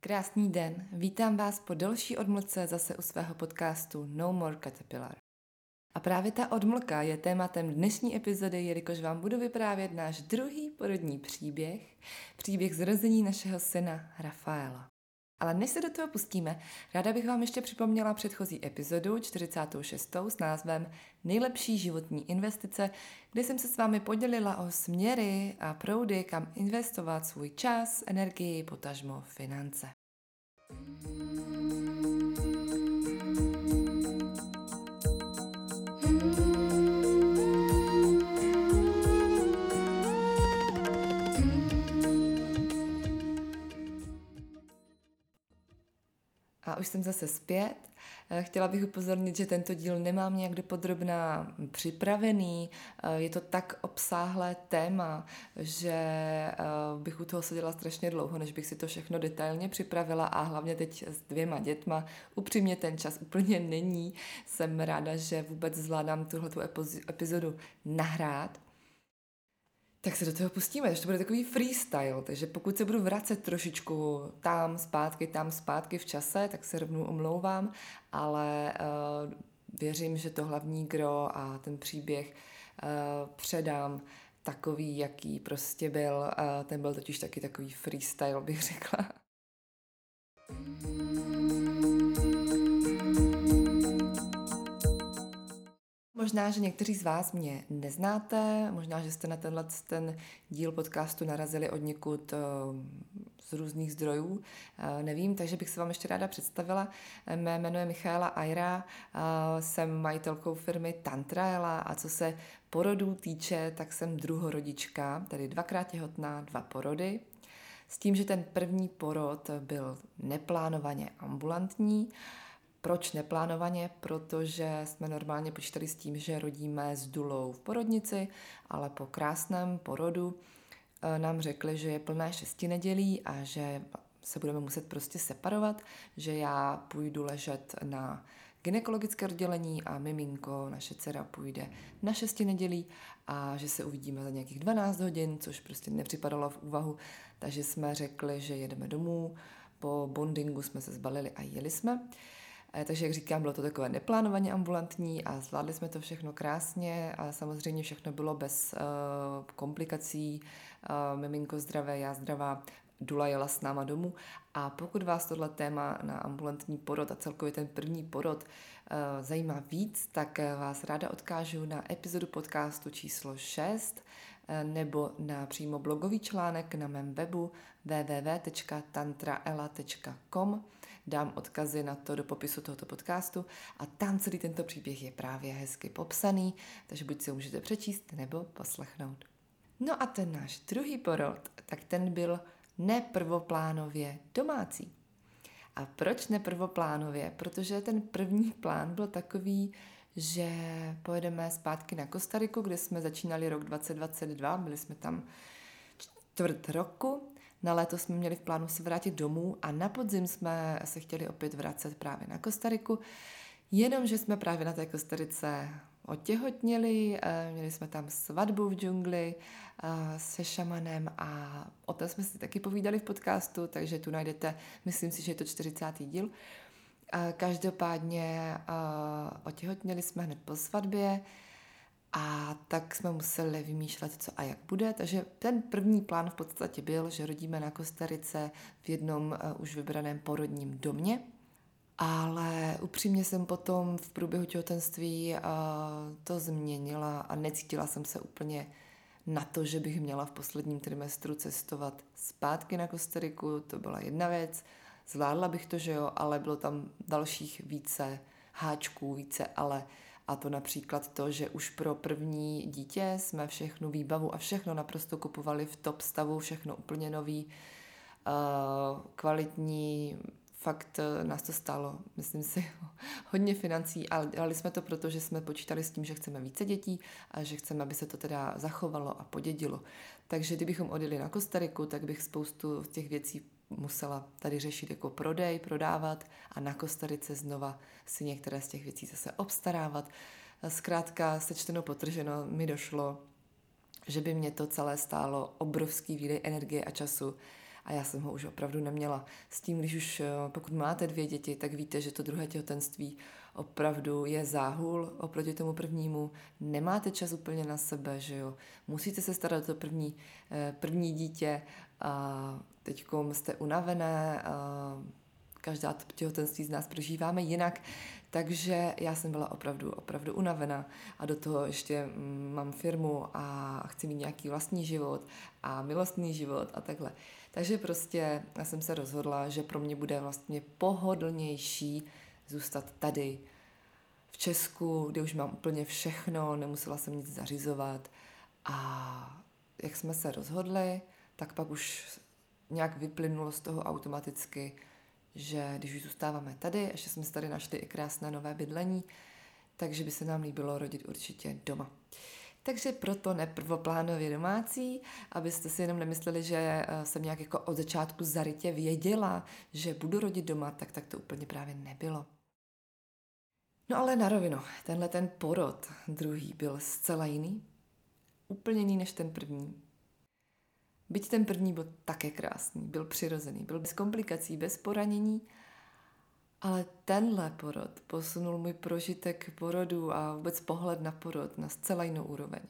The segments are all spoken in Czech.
Krásný den, vítám vás po delší odmlce zase u svého podcastu No More Caterpillar. A právě ta odmlka je tématem dnešní epizody, jelikož vám budu vyprávět náš druhý porodní příběh, příběh zrození našeho syna Rafaela. Ale než se do toho pustíme, ráda bych vám ještě připomněla předchozí epizodu 46. s názvem Nejlepší životní investice, kde jsem se s vámi podělila o směry a proudy, kam investovat svůj čas, energii, potažmo finance. Už jsem zase zpět. Eh, chtěla bych upozornit, že tento díl nemám nějak dopodrobná připravený. Eh, je to tak obsáhlé téma, že eh, bych u toho seděla strašně dlouho, než bych si to všechno detailně připravila a hlavně teď s dvěma dětma. Upřímně ten čas úplně není. Jsem ráda, že vůbec zvládám tuhletu epizodu nahrát. Tak se do toho pustíme, že to bude takový freestyle, takže pokud se budu vracet trošičku tam, zpátky, tam, zpátky v čase, tak se rovnou omlouvám, ale uh, věřím, že to hlavní gro a ten příběh uh, předám takový, jaký prostě byl. Uh, ten byl totiž taky takový freestyle, bych řekla. Možná, že někteří z vás mě neznáte, možná, že jste na tenhle ten díl podcastu narazili od někud eh, z různých zdrojů, eh, nevím, takže bych se vám ještě ráda představila. Mé jméno je Michaela Aira, eh, jsem majitelkou firmy Tantraela a co se porodů týče, tak jsem druhorodička, tedy dvakrát těhotná, dva porody. S tím, že ten první porod byl neplánovaně ambulantní, proč neplánovaně? Protože jsme normálně počítali s tím, že rodíme s dulou v porodnici, ale po krásném porodu eh, nám řekli, že je plné šesti nedělí a že se budeme muset prostě separovat, že já půjdu ležet na gynekologické oddělení a miminko, naše dcera, půjde na šesti nedělí a že se uvidíme za nějakých 12 hodin, což prostě nepřipadalo v úvahu, takže jsme řekli, že jedeme domů, po bondingu jsme se zbalili a jeli jsme. Takže, jak říkám, bylo to takové neplánovaně ambulantní a zvládli jsme to všechno krásně a samozřejmě všechno bylo bez uh, komplikací. Uh, miminko zdravé, já zdravá, Dula jela s náma domů a pokud vás tohle téma na ambulantní porod a celkově ten první porod uh, zajímá víc, tak vás ráda odkážu na epizodu podcastu číslo 6 uh, nebo na přímo blogový článek na mém webu www.tantraela.com. Dám odkazy na to do popisu tohoto podcastu a tam celý tento příběh je právě hezky popsaný, takže buď si ho můžete přečíst nebo poslechnout. No a ten náš druhý porod, tak ten byl neprvoplánově domácí. A proč neprvoplánově? Protože ten první plán byl takový, že pojedeme zpátky na Kostariku, kde jsme začínali rok 2022, byli jsme tam čtvrt roku. Na léto jsme měli v plánu se vrátit domů a na podzim jsme se chtěli opět vracet právě na Kostariku. Jenomže jsme právě na té Kostarice otěhotněli, eh, měli jsme tam svatbu v džungli eh, se šamanem a o tom jsme si taky povídali v podcastu, takže tu najdete, myslím si, že je to 40. díl. Každopádně eh, otěhotněli jsme hned po svatbě a tak jsme museli vymýšlet, co a jak bude. Takže ten první plán v podstatě byl, že rodíme na Kostarice v jednom už vybraném porodním domě, ale upřímně jsem potom v průběhu těhotenství to změnila a necítila jsem se úplně na to, že bych měla v posledním trimestru cestovat zpátky na Kostariku, to byla jedna věc. Zvládla bych to, že jo, ale bylo tam dalších více háčků, více ale. A to například to, že už pro první dítě jsme všechnu výbavu a všechno naprosto kupovali v top stavu, všechno úplně nový, kvalitní fakt eh, nás to stálo, myslím si, hodně financí, ale dělali jsme to proto, že jsme počítali s tím, že chceme více dětí a že chceme, aby se to teda zachovalo a podědilo. Takže kdybychom odjeli na Kostariku, tak bych spoustu těch věcí musela tady řešit jako prodej, prodávat a na Kostarice znova si některé z těch věcí zase obstarávat. Zkrátka, sečteno potrženo, mi došlo, že by mě to celé stálo obrovský výdej energie a času a já jsem ho už opravdu neměla. S tím, když už eh, pokud máte dvě děti, tak víte, že to druhé těhotenství opravdu je záhul oproti tomu prvnímu. Nemáte čas úplně na sebe, že jo. Musíte se starat o to první, eh, první dítě a teď jste unavené, každá těhotenství z nás prožíváme jinak, takže já jsem byla opravdu, opravdu unavená a do toho ještě mm, mám firmu a chci mít nějaký vlastní život a milostný život a takhle. Takže prostě já jsem se rozhodla, že pro mě bude vlastně pohodlnější zůstat tady v Česku, kde už mám úplně všechno, nemusela jsem nic zařizovat a jak jsme se rozhodli, tak pak už nějak vyplynulo z toho automaticky, že když už zůstáváme tady, ještě jsme tady našli i krásné nové bydlení, takže by se nám líbilo rodit určitě doma. Takže proto neprvoplánově domácí, abyste si jenom nemysleli, že eh, jsem nějak jako od začátku zarytě věděla, že budu rodit doma, tak tak to úplně právě nebylo. No ale na rovinu, tenhle ten porod druhý byl zcela jiný, úplně jiný než ten první. Byť ten první byl také krásný, byl přirozený, byl bez komplikací, bez poranění, ale tenhle porod posunul můj prožitek porodu a vůbec pohled na porod na zcela jinou úroveň.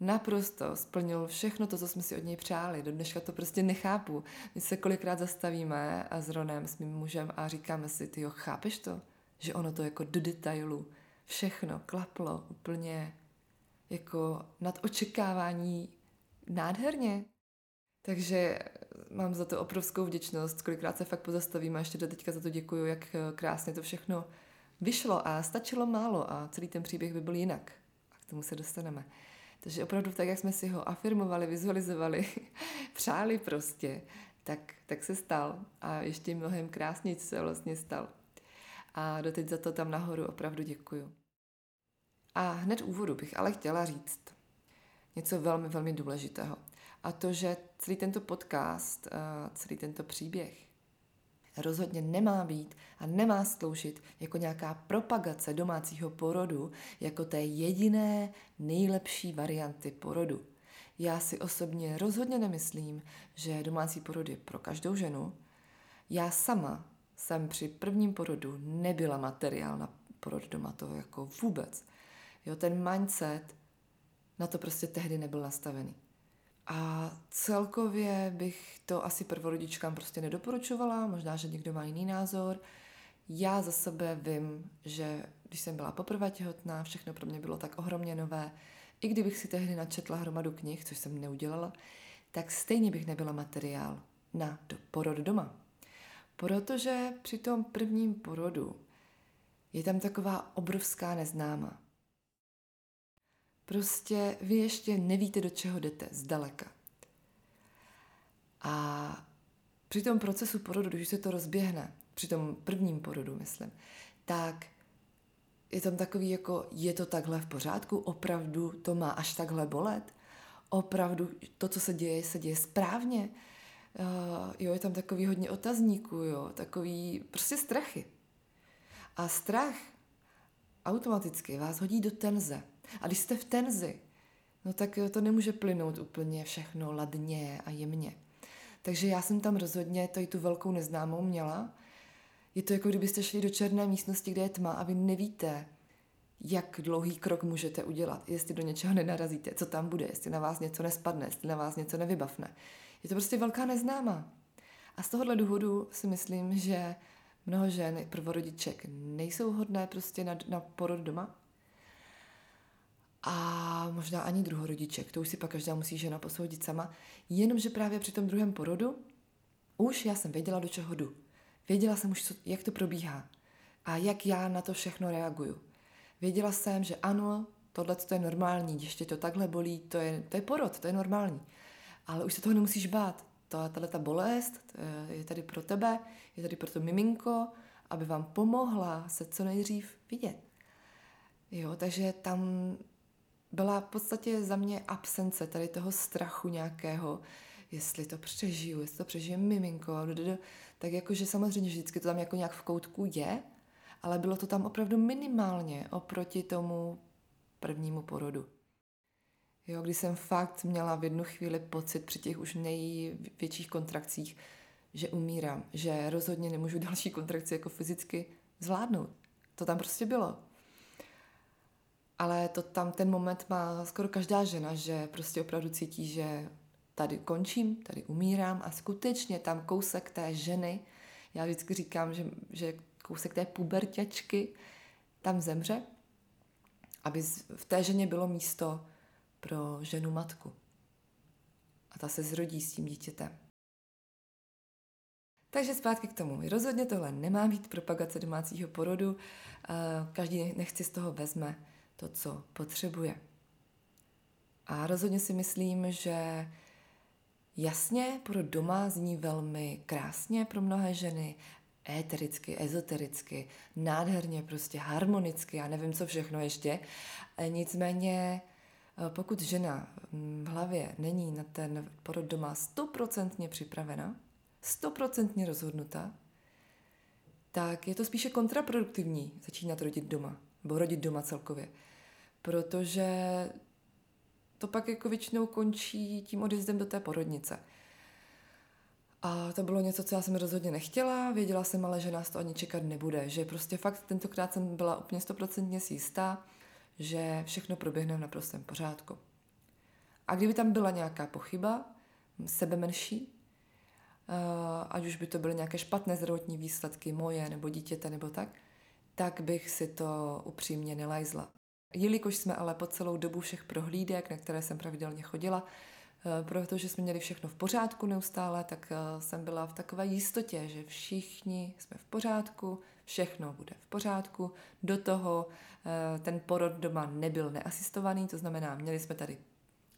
Naprosto splnil všechno to, co jsme si od něj přáli. Do dneška to prostě nechápu. My se kolikrát zastavíme a s Ronem, s mým mužem a říkáme si, ty jo, chápeš to? Že ono to jako do detailu všechno klaplo úplně jako nad očekávání nádherně. Takže mám za to obrovskou vděčnost, kolikrát se fakt pozastavím a ještě do teďka za to děkuju, jak eh, krásně to všechno vyšlo a stačilo málo a celý ten příběh by byl jinak. A k tomu se dostaneme. Takže opravdu tak, jak jsme si ho afirmovali, vizualizovali, přáli prostě, tak, tak se stal a ještě mnohem krásněji se vlastně stal. A doteď za to tam nahoru opravdu děkuju. A hned úvodu bych ale chtěla říct, něco velmi, velmi důležitého. A to, že celý tento podcast, eh, celý tento příběh rozhodně nemá být a nemá sloužit jako nějaká propagace domácího porodu, jako té jediné nejlepší varianty porodu. Já si osobně rozhodně nemyslím, že domácí porod je pro každou ženu. Já sama jsem při prvním porodu nebyla materiál na porod doma, to jako vůbec. Jo, ten mindset na to prostě tehdy nebyl nastavený. A celkově bych to asi prvorodičkám prostě nedoporučovala, možná, že někdo má jiný názor. Já za sebe vím, že když jsem byla poprvé těhotná, všechno pro mě bylo tak ohromně nové. I kdybych si tehdy načetla hromadu knih, což jsem neudělala, tak stejně bych nebyla materiál na do, porod doma. Protože při tom prvním porodu je tam taková obrovská neznáma. Prostě vy ještě nevíte, do čeho jdete, zdaleka. A při tom procesu porodu, když se to rozběhne, při tom prvním porodu, myslím, tak je tam takový jako, je to takhle v pořádku, opravdu to má až takhle bolet, opravdu to, co se děje, se děje správně. Uh, jo, je tam takový hodně otazníků, jo, takový prostě strachy. A strach automaticky vás hodí do tenze. A když jste v tenzi, no tak to nemůže plynout úplně všechno ladně a jemně. Takže já jsem tam rozhodně tady tu velkou neznámou měla. Je to jako kdybyste šli do černé místnosti, kde je tma a vy nevíte, jak dlouhý krok můžete udělat, jestli do něčeho nenarazíte, co tam bude, jestli na vás něco nespadne, jestli na vás něco nevybavne. Je to prostě velká neznámá. A z tohohle důvodu si myslím, že mnoho žen, prvorodiček, nejsou hodné prostě na, na porod doma, a možná ani druhorodiček, to už si pak každá musí žena posoudit sama, jenomže právě při tom druhém porodu už já jsem věděla, do čeho jdu. Věděla jsem už, co, jak to probíhá a jak já na to všechno reaguju. Věděla jsem, že ano, tohle to je normální, když tě to takhle bolí, to je, to je porod, to je normální. Ale už se toho nemusíš bát. Tahle ta bolest je tady pro tebe, je tady pro to miminko, aby vám pomohla se co nejdřív vidět. Jo, takže tam byla v podstatě za mě absence tady toho strachu nějakého, jestli to přežiju, jestli to přežije miminko, tak jakože samozřejmě vždycky to tam jako nějak v koutku je, ale bylo to tam opravdu minimálně oproti tomu prvnímu porodu. Jo, kdy jsem fakt měla v jednu chvíli pocit při těch už největších kontrakcích, že umírám, že rozhodně nemůžu další kontrakci jako fyzicky zvládnout. To tam prostě bylo. Ale to tam ten moment má skoro každá žena, že prostě opravdu cítí, že tady končím, tady umírám a skutečně tam kousek té ženy, já vždycky říkám, že, že kousek té puberťačky tam zemře, aby v té ženě bylo místo pro ženu matku. A ta se zrodí s tím dítětem. Takže zpátky k tomu. Rozhodně tohle nemá být propagace domácího porodu. Každý nechci z toho vezme to, co potřebuje. A rozhodně si myslím, že jasně porod doma zní velmi krásně pro mnohé ženy, étericky, ezotericky, nádherně, prostě harmonicky, já nevím, co všechno ještě. Nicméně, pokud žena v hlavě není na ten porod doma stoprocentně připravena, stoprocentně rozhodnuta, tak je to spíše kontraproduktivní začínat rodit doma, nebo rodit doma celkově. Protože to pak jako většinou končí tím odjezdem do té porodnice. A to bylo něco, co já jsem rozhodně nechtěla, věděla jsem ale, že nás to ani čekat nebude, že prostě fakt tentokrát jsem byla úplně stoprocentně jistá, že všechno proběhne v naprostém pořádku. A kdyby tam byla nějaká pochyba, sebe menší, Eh, ať už by to byly nějaké špatné zdravotní výsledky moje nebo dítěte nebo tak, tak bych si to upřímně nelajzla. Jelikož jsme ale po celou dobu všech prohlídek, na které jsem pravidelně chodila, eh, protože jsme měli všechno v pořádku neustále, tak eh, jsem byla v takové jistotě, že všichni jsme v pořádku, všechno bude v pořádku. Do toho ten porod doma nebyl neasistovaný, to znamená, měli jsme tady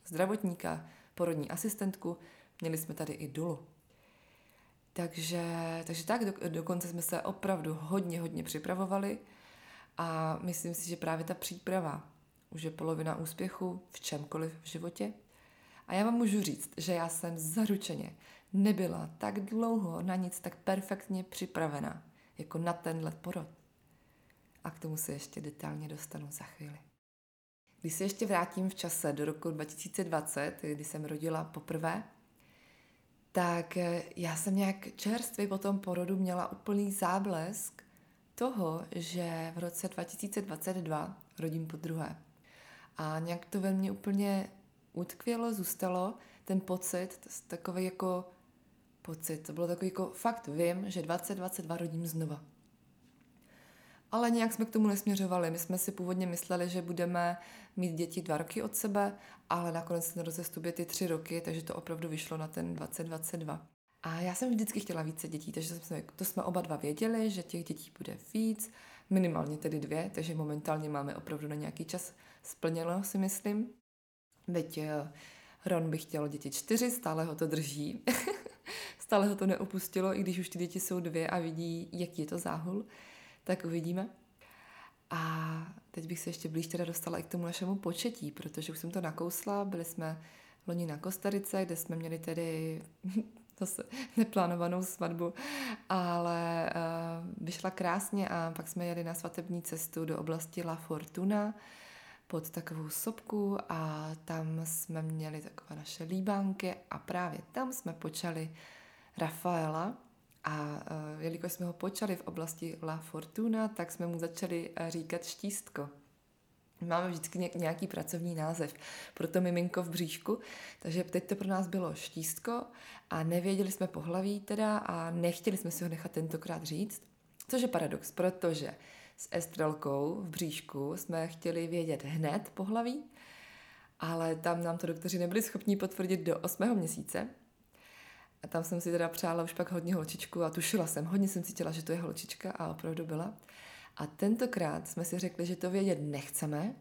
zdravotníka, porodní asistentku, měli jsme tady i dulu. Takže, takže tak, do, dokonce jsme se opravdu hodně, hodně připravovali a myslím si, že právě ta příprava už je polovina úspěchu v čemkoliv v životě. A já vám můžu říct, že já jsem zaručeně nebyla tak dlouho na nic tak perfektně připravená, jako na tenhle porod. A k tomu se ještě detailně dostanu za chvíli. Když se ještě vrátím v čase do roku 2020, kdy jsem rodila poprvé, tak eh, já jsem nějak čerstvě po tom porodu měla úplný záblesk toho, že v roce 2022 rodím po druhé. A nějak to ve mně úplně utkvělo, zůstalo ten pocit, takový jako pocit, to bylo takový jako fakt vím, že 2022 rodím znova. Ale nějak jsme k tomu nesměřovali. My jsme si původně mysleli, že budeme mít děti dva roky od sebe, ale nakonec ten rozestup je ty tři roky, takže to opravdu vyšlo na ten 2022. A já jsem vždycky chtěla více dětí, takže jsme, to jsme oba dva věděli, že těch dětí bude víc, minimálně tedy dvě, takže momentálně máme opravdu na nějaký čas splněno, si myslím. Veď eh, Ron by chtěl děti čtyři, stále ho to drží. stále ho to neopustilo, i když už ty děti jsou dvě a vidí, jaký je to záhul tak uvidíme. A teď bych se ještě blíž teda dostala i k tomu našemu početí, protože už jsem to nakousla, byli jsme loni na Kostarice, kde jsme měli tedy zase neplánovanou svatbu, ale uh, vyšla krásně a pak jsme jeli na svatební cestu do oblasti La Fortuna pod takovou sopku a tam jsme měli takové naše líbánky a právě tam jsme počali Rafaela, a uh, jelikož jsme ho počali v oblasti La Fortuna, tak jsme mu začali uh, říkat štístko. Máme vždycky nějaký pracovní název pro to miminko v bříšku, takže teď to pro nás bylo štístko a nevěděli jsme pohlaví teda a nechtěli jsme si ho nechat tentokrát říct, což je paradox, protože s estrelkou v bříšku jsme chtěli vědět hned pohlaví, ale tam nám to doktoři nebyli schopni potvrdit do 8. měsíce, a tam jsem si teda přála už pak hodně holčičku a tušila jsem, hodně jsem cítila, že to je holčička a opravdu byla. A tentokrát jsme si řekli, že to vědět nechceme,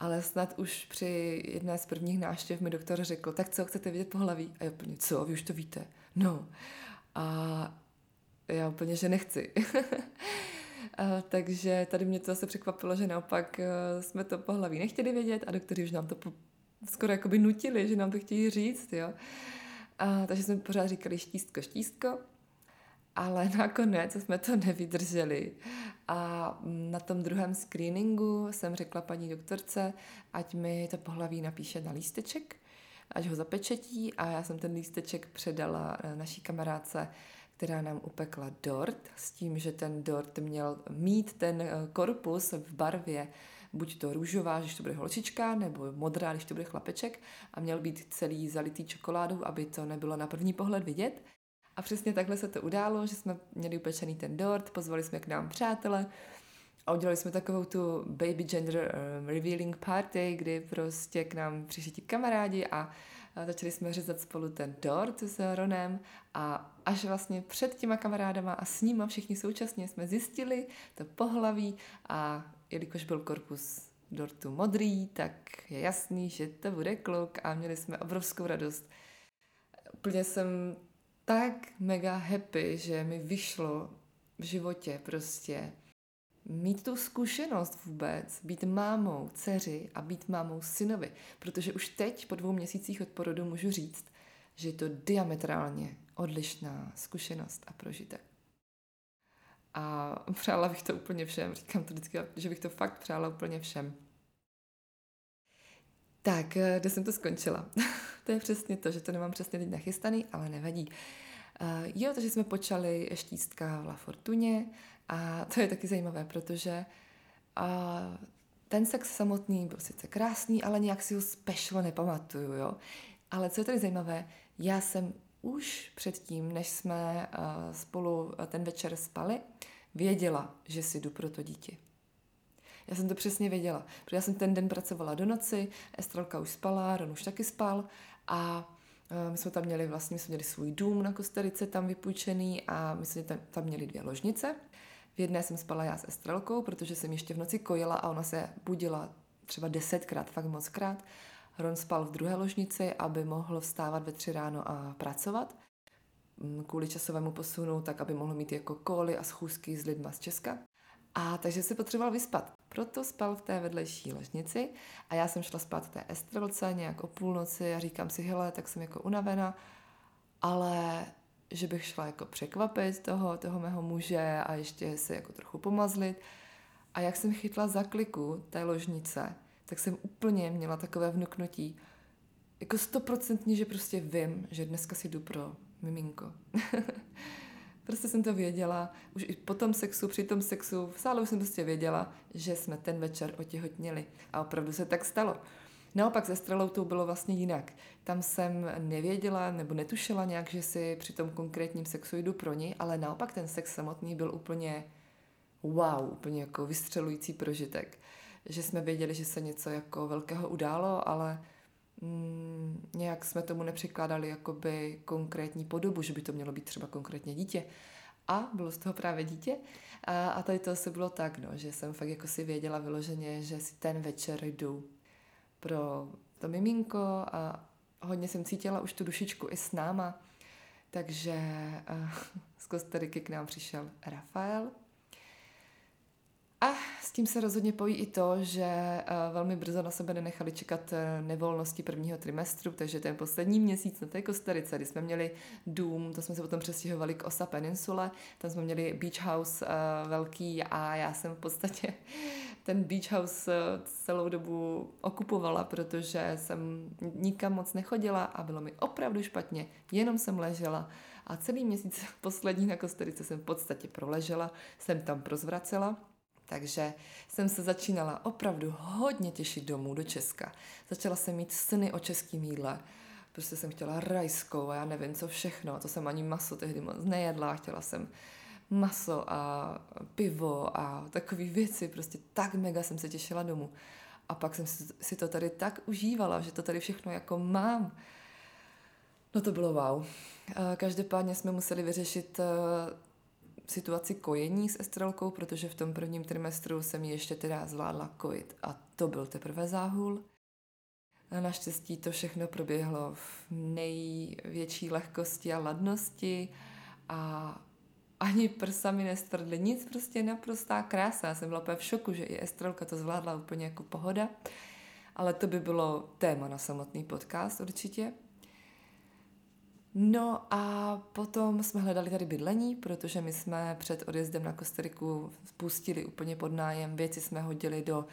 ale snad už při jedné z prvních návštěv mi doktor řekl, tak co, chcete vědět pohlaví? A já úplně, co, vy už to víte? No. A já úplně, že nechci. a, takže tady mě to zase překvapilo, že naopak eh, jsme to pohlaví nechtěli vědět a doktory už nám to po, skoro jakoby nutili, že nám to chtějí říct, jo. A, takže jsme pořád říkali štístko, štístko. ale nakonec jsme to nevydrželi. A na tom druhém screeningu jsem řekla paní doktorce, ať mi to pohlaví napíše na lísteček, ať ho zapečetí a já jsem ten lísteček předala eh, naší kamarádce, která nám upekla dort s tím, že ten dort měl mít ten eh, korpus v barvě buď to růžová, když to bude holčička, nebo modrá, když to bude chlapeček a měl být celý zalitý čokoládou, aby to nebylo na první pohled vidět. A přesně takhle se to událo, že jsme měli upečený ten dort, pozvali jsme k nám přátele a udělali jsme takovou tu baby gender uh, revealing party, kdy prostě k nám přišli ti kamarádi a začali jsme řezat spolu ten dort s Ronem a až vlastně před těma kamarádama a s nima všichni současně jsme zjistili to pohlaví a jelikož byl korpus dortu modrý, tak je jasný, že to bude kluk a měli jsme obrovskou radost. Úplně jsem tak mega happy, že mi vyšlo v životě prostě mít tu zkušenost vůbec, být mámou dceři a být mámou synovi. Protože už teď, po dvou měsících od porodu, můžu říct, že je to diametrálně odlišná zkušenost a prožitek. A přála bych to úplně všem. Říkám to vždycky, že bych to fakt přála úplně všem. Tak, eh, kde jsem to skončila? to je přesně to, že to nemám přesně teď nachystaný, ale nevadí. Uh, jo, takže jsme počali štístka v La Fortuně a to je taky zajímavé, protože uh, ten sex samotný byl sice krásný, ale nějak si ho special nepamatuju, jo. Ale co je tady zajímavé, já jsem už předtím, než jsme uh, spolu ten večer spali, věděla, že si jdu pro to dítě. Já jsem to přesně věděla, protože já jsem ten den pracovala do noci, Estrelka už spala, Ron už taky spal a my jsme tam měli vlastně, my jsme měli svůj dům na Kostarice tam vypůjčený a my jsme tam, tam měli dvě ložnice. V jedné jsem spala já s Estrelkou, protože jsem ještě v noci kojila a ona se budila třeba desetkrát, fakt moc krát. Ron spal v druhé ložnici, aby mohl vstávat ve tři ráno a pracovat. Mm, kvůli časovému posunu, tak aby mohl mít jako koly a schůzky s lidma z Česka. A takže si potřeboval vyspat. Proto spal v té vedlejší ložnici a já jsem šla spát v té estrelce nějak o půlnoci a říkám si, hele, tak jsem jako unavena, ale že bych šla jako překvapit toho, toho mého muže a ještě se jako trochu pomazlit. A jak jsem chytla za kliku té ložnice, tak jsem úplně měla takové vnuknutí, jako stoprocentní, že prostě vím, že dneska si jdu pro miminko. prostě jsem to věděla, už i po tom sexu, při tom sexu, v sále už jsem prostě věděla, že jsme ten večer otěhotněli. A opravdu se tak stalo. Naopak se Strelou to bylo vlastně jinak. Tam jsem nevěděla nebo netušila nějak, že si při tom konkrétním sexu jdu pro ní, ale naopak ten sex samotný byl úplně wow, úplně jako vystřelující prožitek. Že jsme věděli, že se něco jako velkého událo, ale mm, nějak jsme tomu nepřikládali jakoby konkrétní podobu, že by to mělo být třeba konkrétně dítě. A bylo z toho právě dítě. A, a tady to se bylo tak, no, že jsem fakt jako si věděla vyloženě, že si ten večer jdu pro to miminko a hodně jsem cítila už tu dušičku i s náma. Takže uh, z Kostariky k nám přišel Rafael, a s tím se rozhodně pojí i to, že eh, velmi brzo na sebe nenechali čekat eh, nevolnosti prvního trimestru, takže ten poslední měsíc na té Kostarice, kdy jsme měli dům, to jsme se potom přestěhovali k Osa Peninsule, tam jsme měli beach house uh, velký a já jsem v podstatě ten beach house celou dobu okupovala, protože jsem nikam moc nechodila a bylo mi opravdu špatně, jenom jsem ležela a celý měsíc poslední na Kostarice jsem v podstatě proležela, jsem tam prozvracela takže jsem se začínala opravdu hodně těšit domů do Česka. Začala jsem mít sny o českém jídle. Prostě jsem chtěla rajskou a já nevím co všechno. To jsem ani maso tehdy moc nejedla. Chtěla jsem maso a pivo a takové věci. Prostě tak mega jsem se těšila domů. A pak jsem si to tady tak užívala, že to tady všechno jako mám. No to bylo wow. Každopádně jsme museli vyřešit eh, situaci kojení s Estrelkou, protože v tom prvním trimestru jsem ji ještě teda zvládla kojit a to byl teprve záhul. A naštěstí to všechno proběhlo v největší lehkosti a ladnosti a ani prsa mi nestvrdly, nic, prostě naprostá krása. Já jsem byla v šoku, že i Estrelka to zvládla úplně jako pohoda, ale to by bylo téma na samotný podcast určitě. No a potom jsme hledali tady bydlení, protože my jsme před odjezdem na Kostariku spustili úplně pod nájem, věci jsme hodili do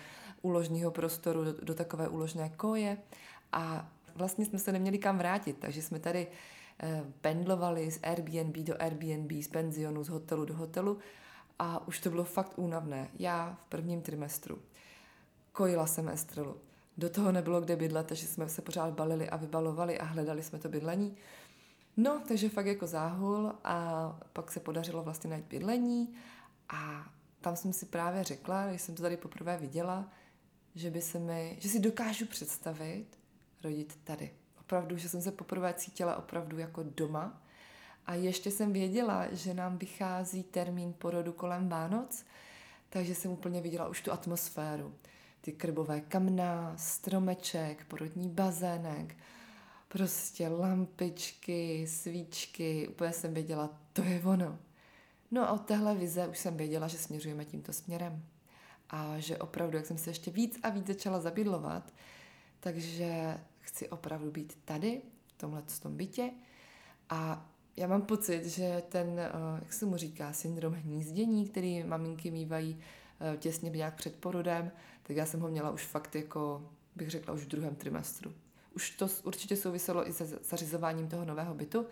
úložního prostoru, do, do takové úložné koje a vlastně jsme se neměli kam vrátit, takže jsme tady eh, pendlovali z Airbnb do Airbnb, z penzionu, z hotelu do hotelu a už to bylo fakt únavné. Já v prvním trimestru kojila jsem Estrelu. Do toho nebylo kde bydlet, takže jsme se pořád balili a vybalovali a hledali jsme to bydlení. No, takže fakt jako záhul a pak se podařilo vlastně najít bydlení a tam jsem si právě řekla, když jsem to tady poprvé viděla, že by se mi, že si dokážu představit rodit tady. Opravdu, že jsem se poprvé cítila opravdu jako doma a ještě jsem věděla, že nám vychází termín porodu kolem Vánoc, takže jsem úplně viděla už tu atmosféru. Ty krbové kamna, stromeček, porodní bazének, prostě lampičky, svíčky, úplně jsem věděla, to je ono. No a od téhle vize už jsem věděla, že směřujeme tímto směrem. A že opravdu, jak jsem se ještě víc a víc začala zabydlovat, takže chci opravdu být tady, v tomhle tom bytě. A já mám pocit, že ten, eh, jak se mu říká, syndrom hnízdění, který maminky mývají eh, těsně nějak před porodem, tak já jsem ho měla už fakt jako, bych řekla, už v druhém trimestru. Už to určitě souviselo i se zařizováním toho nového bytu,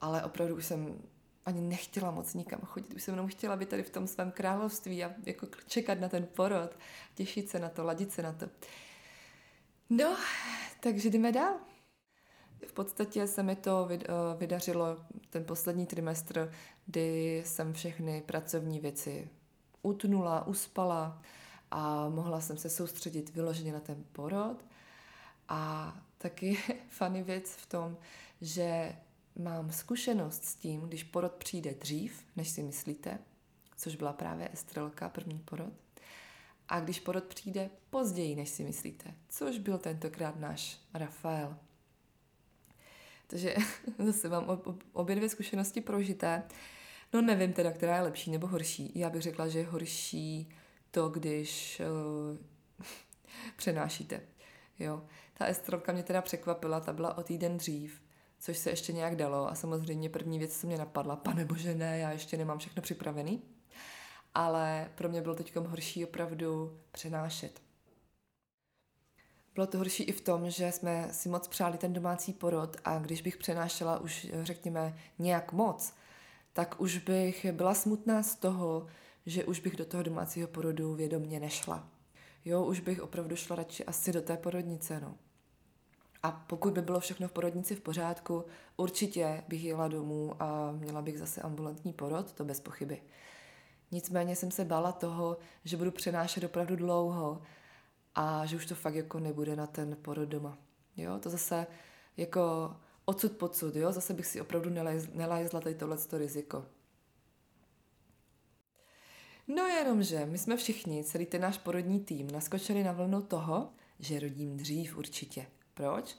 ale opravdu už jsem ani nechtěla moc nikam chodit, už jsem jenom chtěla být tady v tom svém království a jako čekat na ten porod, těšit se na to, ladit se na to. No, takže jdeme dál. V podstatě se mi to eh, vydařilo ten poslední trimestr, kdy jsem všechny pracovní věci utnula, uspala a mohla jsem se soustředit vyloženě na ten porod. A taky funny věc v tom, že mám zkušenost s tím, když porod přijde dřív, než si myslíte, což byla právě Estrelka, první porod, a když porod přijde později, než si myslíte, což byl tentokrát náš Rafael. Takže zase mám obě dvě zkušenosti prožité. No nevím teda, která je lepší nebo horší. Já bych řekla, že je horší to, když uh, přenášíte. Jo. Ta estrelka mě teda překvapila, ta byla o týden dřív, což se ještě nějak dalo a samozřejmě první věc, co mě napadla, pane bože ne, já ještě nemám všechno připravený. Ale pro mě bylo teď horší opravdu přenášet. Bylo to horší i v tom, že jsme si moc přáli ten domácí porod a když bych přenášela už, řekněme, nějak moc, tak už bych byla smutná z toho, že už bych do toho domácího porodu vědomně nešla. Jo, už bych opravdu šla radši asi do té porodnice, no. A pokud by bylo všechno v porodnici v pořádku, určitě bych jela domů a měla bych zase ambulantní porod, to bez pochyby. Nicméně jsem se bála toho, že budu přenášet opravdu dlouho a že už to fakt jako nebude na ten porod doma. Jo, to zase jako odsud pocud, jo, zase bych si opravdu nelajzla tady tohleto riziko. No jenomže my jsme všichni, celý ten náš porodní tým, naskočili na vlnu toho, že rodím dřív určitě. Proč?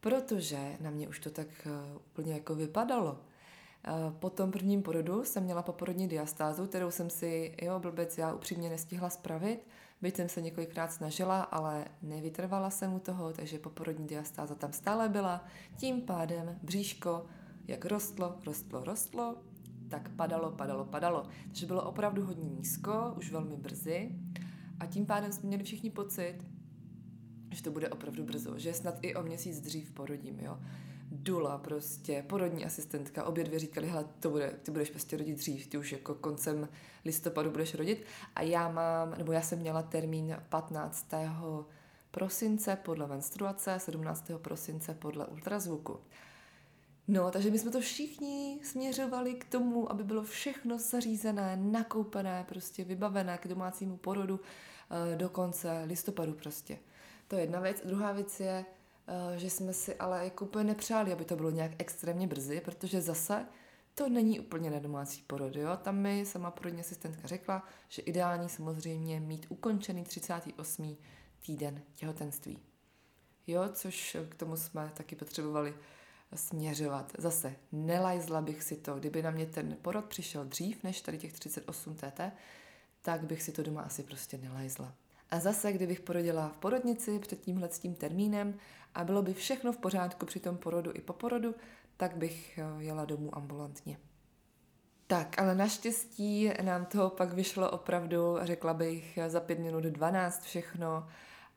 Protože na mě už to tak uh, úplně jako vypadalo. Uh, po tom prvním porodu jsem měla poporodní diastázu, kterou jsem si, jo, blbec, já upřímně nestihla spravit, byť jsem se několikrát snažila, ale nevytrvala jsem u toho, takže poporodní diastáza tam stále byla. Tím pádem bříško, jak rostlo, rostlo, rostlo, tak padalo, padalo, padalo. Takže bylo opravdu hodně nízko, už velmi brzy. A tím pádem jsme měli všichni pocit, že to bude opravdu brzo, že snad i o měsíc dřív porodím, jo. Dula prostě, porodní asistentka, obě dvě říkali, hele, to bude, ty budeš prostě rodit dřív, ty už jako koncem listopadu budeš rodit. A já mám, nebo já jsem měla termín 15. prosince podle menstruace, 17. prosince podle ultrazvuku. No, takže my jsme to všichni směřovali k tomu, aby bylo všechno zařízené, nakoupené, prostě vybavené k domácímu porodu eh, do konce listopadu prostě. To je jedna věc. Druhá věc je, eh, že jsme si ale jako úplně nepřáli, aby to bylo nějak extrémně brzy, protože zase to není úplně na domácí porod. Jo? Tam mi sama porodní asistentka řekla, že ideální samozřejmě mít ukončený 38. týden těhotenství. Jo, což k tomu jsme taky potřebovali směřovat. Zase, nelajzla bych si to. Kdyby na mě ten porod přišel dřív než tady těch 38 TT, tak bych si to doma asi prostě nelajzla. A zase, kdybych porodila v porodnici před tímhle s tím termínem a bylo by všechno v pořádku při tom porodu i po porodu, tak bych eh, jela domů ambulantně. Tak, ale naštěstí nám toho pak vyšlo opravdu, řekla bych, za pět minut 12 všechno.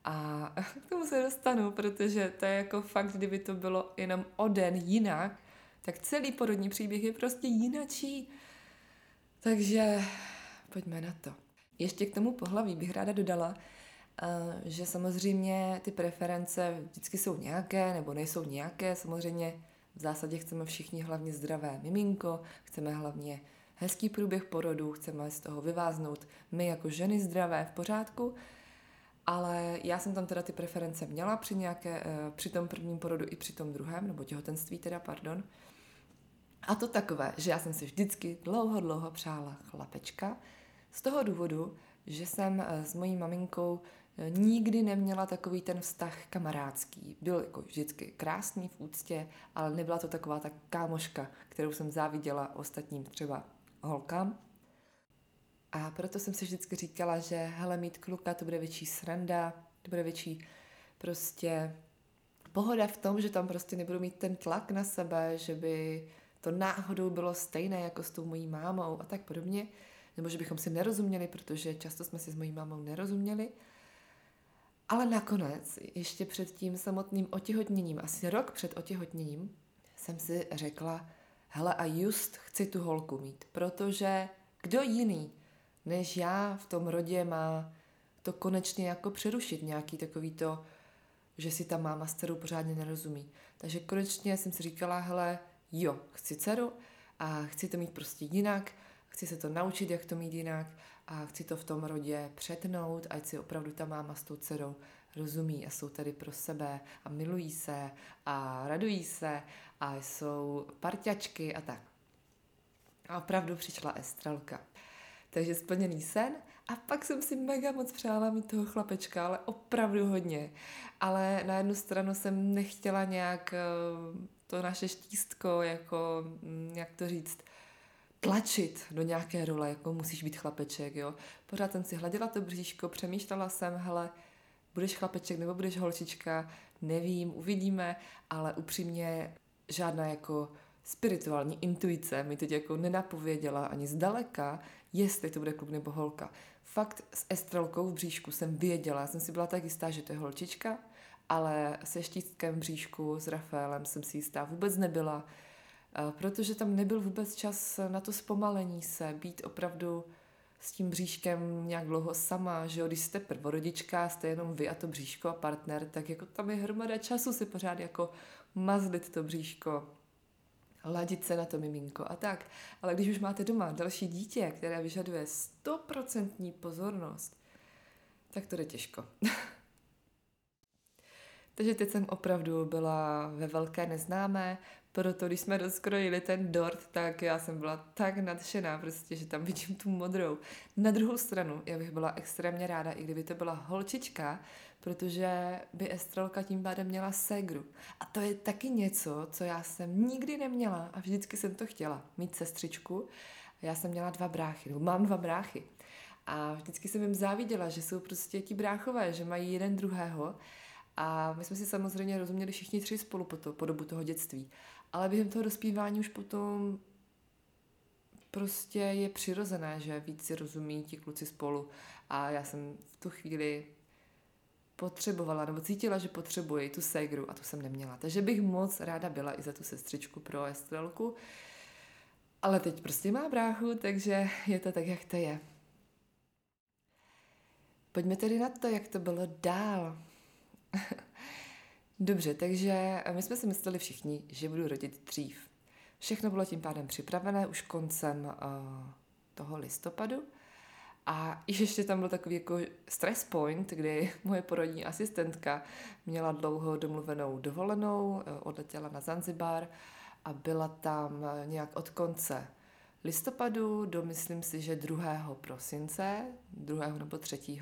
A k tomu se dostanu, protože to je jako fakt, kdyby to bylo jenom o den jinak, tak celý porodní příběh je prostě jinačí. Takže pojďme na to. Ještě k tomu pohlaví bych ráda dodala, eh, že samozřejmě ty preference vždycky jsou nějaké nebo nejsou nějaké. Samozřejmě v zásadě chceme všichni hlavně zdravé miminko, chceme hlavně hezký průběh porodu, chceme z toho vyváznout my jako ženy zdravé v pořádku, ale já jsem tam teda ty preference měla při, nějaké, eh, při tom prvním porodu i při tom druhém, nebo těhotenství teda, pardon. A to takové, že já jsem si vždycky dlouho, dlouho přála chlapečka, z toho důvodu, že jsem eh, s mojí maminkou eh, nikdy neměla takový ten vztah kamarádský. Byl jako vždycky krásný v úctě, ale nebyla to taková ta kámoška, kterou jsem záviděla ostatním třeba holkám. A proto jsem si vždycky říkala, že hele, mít kluka, to bude větší sranda, to bude větší prostě pohoda v tom, že tam prostě nebudu mít ten tlak na sebe, že by to náhodou bylo stejné jako s tou mojí mámou a tak podobně nebo že bychom si nerozuměli, protože často jsme si s mojí mámou nerozuměli. Ale nakonec, ještě před tím samotným otěhotněním, asi rok před otěhotněním, jsem si řekla, hele a just chci tu holku mít, protože kdo jiný než já v tom rodě má to konečně jako přerušit, nějaký takový to, že si ta máma s dcerou pořádně nerozumí. Takže konečně jsem si říkala, hele, jo, chci dceru a chci to mít prostě jinak, chci se to naučit, jak to mít jinak a chci to v tom rodě přetnout, ať si opravdu ta máma s tou dcerou rozumí a jsou tady pro sebe a milují se a radují se a jsou parťačky a tak. A opravdu přišla Estrelka. Takže splněný sen a pak jsem si mega moc přála mít toho chlapečka, ale opravdu hodně. Ale na jednu stranu jsem nechtěla nějak eh, to naše štístko, jako, mm, jak to říct, tlačit do nějaké role, jako musíš být chlapeček, jo. Pořád jsem si hladila to bříško, přemýšlela jsem, hele, budeš chlapeček nebo budeš holčička, nevím, uvidíme, ale upřímně žádná jako spirituální intuice mi teď jako nenapověděla ani zdaleka, jestli to bude kluk nebo holka. Fakt s estrelkou v bříšku jsem věděla, jsem si byla tak jistá, že to je holčička, ale se štítkem v bříšku s Rafaelem jsem si jistá vůbec nebyla protože tam nebyl vůbec čas na to zpomalení se, být opravdu s tím bříškem nějak dlouho sama, že jo, když jste prvorodička, jste jenom vy a to bříško a partner, tak jako tam je hromada času si pořád jako mazlit to bříško, ladit se na to miminko a tak. Ale když už máte doma další dítě, které vyžaduje stoprocentní pozornost, tak to jde těžko. Takže teď jsem opravdu byla ve velké neznámé, proto když jsme rozkrojili ten dort, tak já jsem byla tak nadšená prostě, že tam vidím tu modrou. Na druhou stranu, já bych byla extrémně ráda, i kdyby to byla holčička, protože by Estrelka tím pádem měla ségru. A to je taky něco, co já jsem nikdy neměla a vždycky jsem to chtěla, mít sestřičku. Já jsem měla dva bráchy, nebo mám dva bráchy. A vždycky jsem jim záviděla, že jsou prostě ti bráchové, že mají jeden druhého. A my jsme si samozřejmě rozuměli všichni tři spolu po, to, po dobu toho dětství. Ale během toho dospívání už potom prostě je přirozené, že víc si rozumí ti kluci spolu. A já jsem v tu chvíli potřebovala, nebo cítila, že potřebuji tu segru a tu jsem neměla. Takže bych moc ráda byla i za tu sestřičku pro Estrelku. Ale teď prostě má bráchu, takže je to tak, jak to je. Pojďme tedy na to, jak to bylo dál. Dobře, takže my jsme si mysleli všichni, že budu rodit dřív. Všechno bylo tím pádem připravené už koncem uh, toho listopadu. A ještě tam byl takový jako stress point, kdy moje porodní asistentka měla dlouho domluvenou dovolenou, eh, odletěla na Zanzibar a byla tam eh, nějak od konce listopadu do, myslím si, že 2. prosince, 2. nebo 3.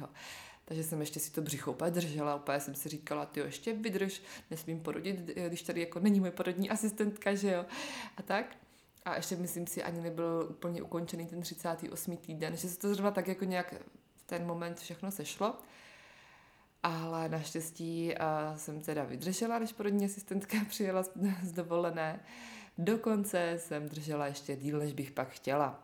Takže jsem ještě si to břicho úplně držela, úplně jsem si říkala, ty ještě vydrž, nesmím porodit, když tady jako není moje porodní asistentka, že jo, a tak. A ještě myslím si, ani nebyl úplně ukončený ten 38. týden, že se to zrovna tak jako nějak v ten moment všechno sešlo. ale naštěstí uh, jsem teda vydržela, když porodní asistentka přijela z, z dovolené. Dokonce jsem držela ještě díl, než bych pak chtěla.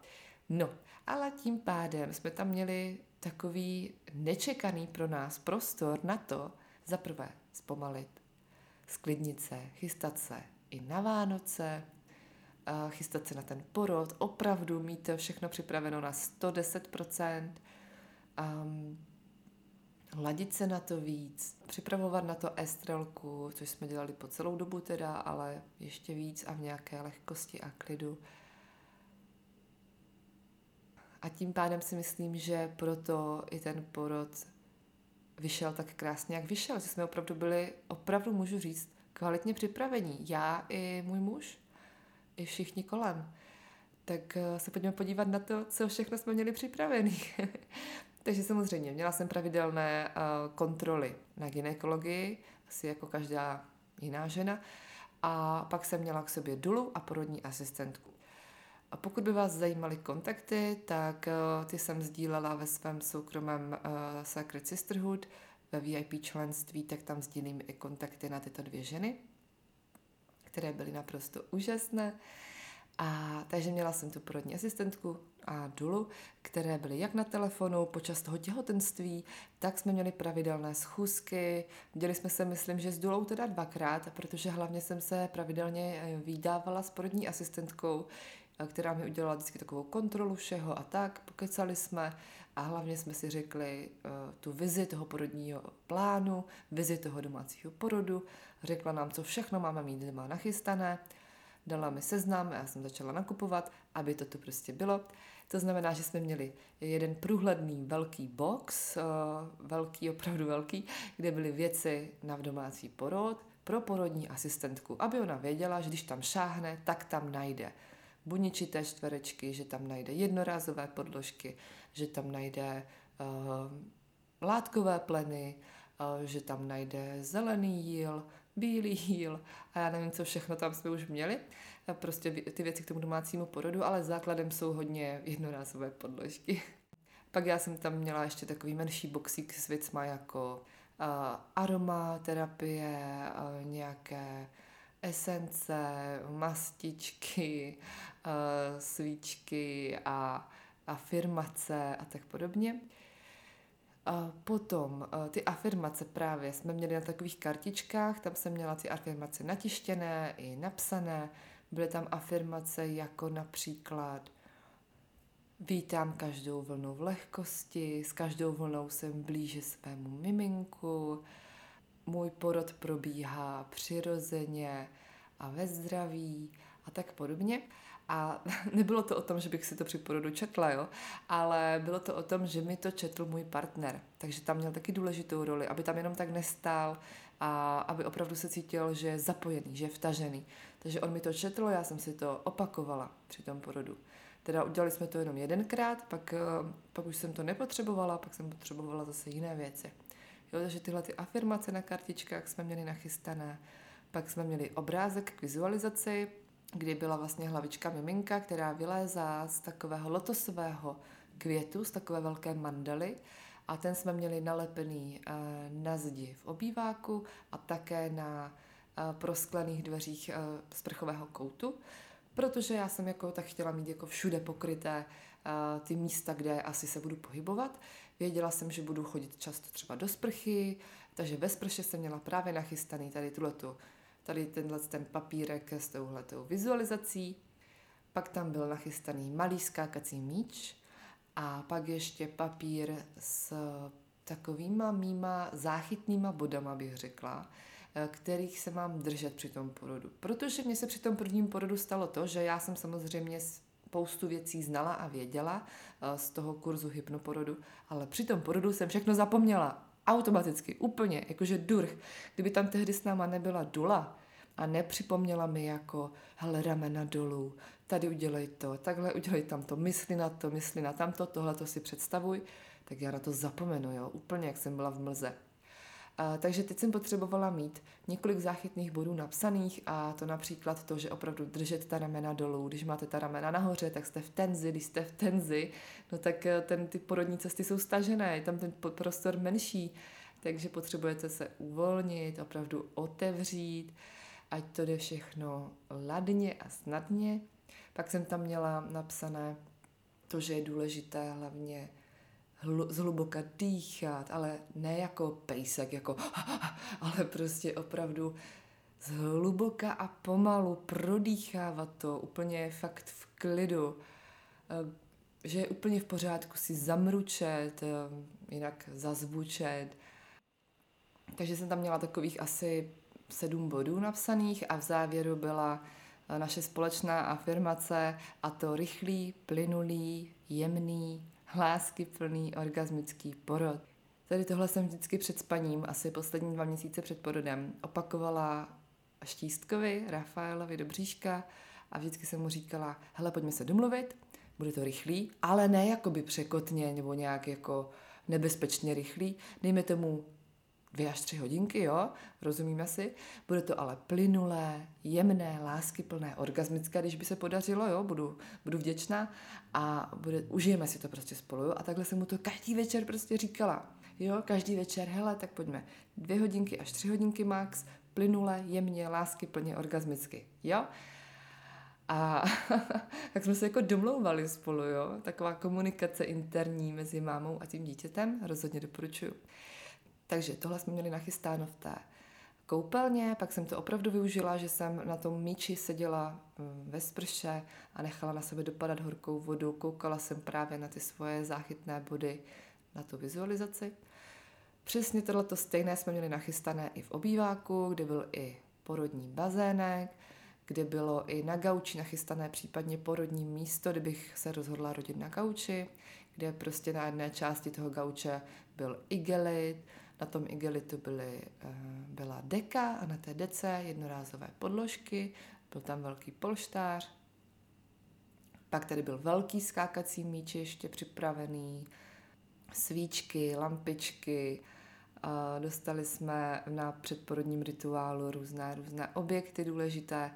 No, ale tím pádem jsme tam měli takový nečekaný pro nás prostor na to, za prvé zpomalit, sklidnit se, chystat se i na Vánoce, chystat se na ten porod, opravdu mít všechno připraveno na 110%, um, ladit se na to víc, připravovat na to estrelku, což jsme dělali po celou dobu teda, ale ještě víc a v nějaké lehkosti a klidu. A tím pádem si myslím, že proto i ten porod vyšel tak krásně, jak vyšel, že jsme opravdu byli, opravdu můžu říct, kvalitně připravení. Já i můj muž, i všichni kolem. Tak eh, se pojďme podívat na to, co všechno jsme měli připravený. Takže samozřejmě, měla jsem pravidelné uh, kontroly na ginekologii, asi jako každá jiná žena, a pak jsem měla k sobě dulu a porodní asistentku. A pokud by vás zajímaly kontakty, tak uh, ty jsem sdílela ve svém soukromém uh, Sacred Sisterhood, ve VIP členství, tak tam sdílím i kontakty na tyto dvě ženy, které byly naprosto úžasné. A takže měla jsem tu porodní asistentku a Dulu, které byly jak na telefonu počas toho těhotenství, tak jsme měli pravidelné schůzky. Děli jsme se, myslím, že s Dulou teda dvakrát, protože hlavně jsem se pravidelně eh, vydávala s porodní asistentkou, eh, která mi udělala vždycky takovou kontrolu všeho a tak. Pokecali jsme a hlavně jsme si řekli uh, tu vizi toho porodního plánu, vizi toho domácího porodu. Řekla nám, co všechno máme mít doma nachystané dala mi seznam a já jsem začala nakupovat, aby to tu prostě bylo. To znamená, že jsme měli jeden průhledný velký box, eh, velký, opravdu velký, kde byly věci na domácí porod pro porodní asistentku, aby ona věděla, že když tam šáhne, tak tam najde buničité čtverečky, že tam najde jednorázové podložky, že tam najde uh, látkové pleny, uh, že tam najde zelený jíl, bílý jíl a já nevím, co všechno tam jsme už měli. Prostě ty věci k tomu domácímu porodu, ale základem jsou hodně jednorázové podložky. Pak já jsem tam měla ještě takový menší boxík s věcma jako uh, aromaterapie, uh, nějaké esence, mastičky, uh, svíčky a afirmace a tak podobně. A potom ty afirmace právě jsme měli na takových kartičkách, tam jsem měla ty afirmace natištěné i napsané. Byly tam afirmace jako například Vítám každou vlnu v lehkosti, s každou vlnou jsem blíže svému miminku, můj porod probíhá přirozeně a ve zdraví a tak podobně. A nebylo to o tom, že bych si to při porodu četla, jo, ale bylo to o tom, že mi to četl můj partner. Takže tam měl taky důležitou roli, aby tam jenom tak nestál a aby opravdu se cítil, že je zapojený, že je vtažený. Takže on mi to četl, já jsem si to opakovala při tom porodu. Teda udělali jsme to jenom jedenkrát, pak, eh, pak už jsem to nepotřebovala, pak jsem potřebovala zase jiné věci. Jo, takže tyhle ty afirmace na kartičkách jsme měli nachystané. Pak jsme měli obrázek k vizualizaci, kdy byla vlastně hlavička miminka, která vylézá z takového lotosového květu, z takové velké mandaly a ten jsme měli nalepený eh, na zdi v obýváku a také na eh, prosklených dveřích eh, sprchového koutu, protože já jsem jako tak chtěla mít jako všude pokryté ty místa, kde asi se budu pohybovat. Věděla jsem, že budu chodit často třeba do sprchy, takže ve sprše jsem měla právě nachystaný tady tuhletu tady tenhle ten papírek s touhletou vizualizací. Pak tam byl nachystaný malý skákací míč a pak ještě papír s takovýma mýma záchytnýma bodama, bych řekla, kterých se mám držet při tom porodu. Protože mně se při tom prvním porodu stalo to, že já jsem samozřejmě spoustu věcí znala a věděla eh, z toho kurzu hypnoporodu, ale při tom porodu jsem všechno zapomněla automaticky, úplně, jakože durch. Kdyby tam tehdy s náma nebyla Dula a nepřipomněla mi jako, hele, ramena dolů, tady udělej to, takhle udělej tamto, mysli na to, mysli na tamto, tohle to si představuj, tak já na to zapomenu, jo, úplně jak jsem byla v mlze. Takže teď jsem potřebovala mít několik záchytných bodů napsaných a to například to, že opravdu držet ta ramena dolů. Když máte ta ramena nahoře, tak jste v tenzi, když jste v tenzi, no tak eh, ten, ty porodní cesty jsou stažené, je tam ten prostor menší takže potřebujete se uvolnit, opravdu otevřít, ať to jde všechno ladně a snadně. Pak jsem tam měla napsané to, že je důležité hlavně zhluboka dýchat, ale ne jako pejsek, jako ale prostě opravdu zhluboka a pomalu prodýchávat to, úplně fakt v klidu, eh, že je úplně v pořádku si zamručet, eh, jinak zazvučet. Takže jsem tam měla takových asi sedm bodů napsaných a v závěru byla eh, naše společná afirmace a to rychlý, plynulý, jemný, plný orgasmický porod. Tady tohle jsem vždycky před spaním, asi poslední dva měsíce před porodem, opakovala Štístkovi, Rafaelovi do bříška a vždycky jsem mu říkala, hele, pojďme se domluvit, bude to rychlý, ale ne jakoby překotně nebo nějak jako nebezpečně rychlý, dejme tomu dvě až tři hodinky, jo, rozumíme si. Bude to ale plynulé, jemné, láskyplné, orgasmické, když by se podařilo, jo, budu, budu vděčná a bude, užijeme si to prostě spolu, jo, a takhle jsem mu to každý večer prostě říkala, jo, každý večer, hele, tak pojďme, dvě hodinky až tři hodinky max, plynule, jemně, lásky plně, orgasmicky, jo. A tak jsme se jako domlouvali spolu, jo. Taková komunikace interní mezi mámou a tím dítětem, rozhodně doporučuju. Takže tohle jsme měli nachystáno v té koupelně, pak jsem to opravdu využila, že jsem na tom míči seděla mm, ve sprše a nechala na sebe dopadat horkou vodu, koukala jsem právě na ty svoje záchytné body, na tu vizualizaci. Přesně tohleto stejné jsme měli nachystané i v obýváku, kde byl i porodní bazének, kde bylo i na gauči nachystané případně porodní místo, kdybych se rozhodla rodit na gauči, kde prostě na jedné části toho gauče byl igelit, na tom igelitu byly, eh, byla deka a na té dece jednorázové podložky, byl tam velký polštář, pak tady byl velký skákací míč ještě připravený, svíčky, lampičky, a dostali jsme na předporodním rituálu různé, různé objekty důležité,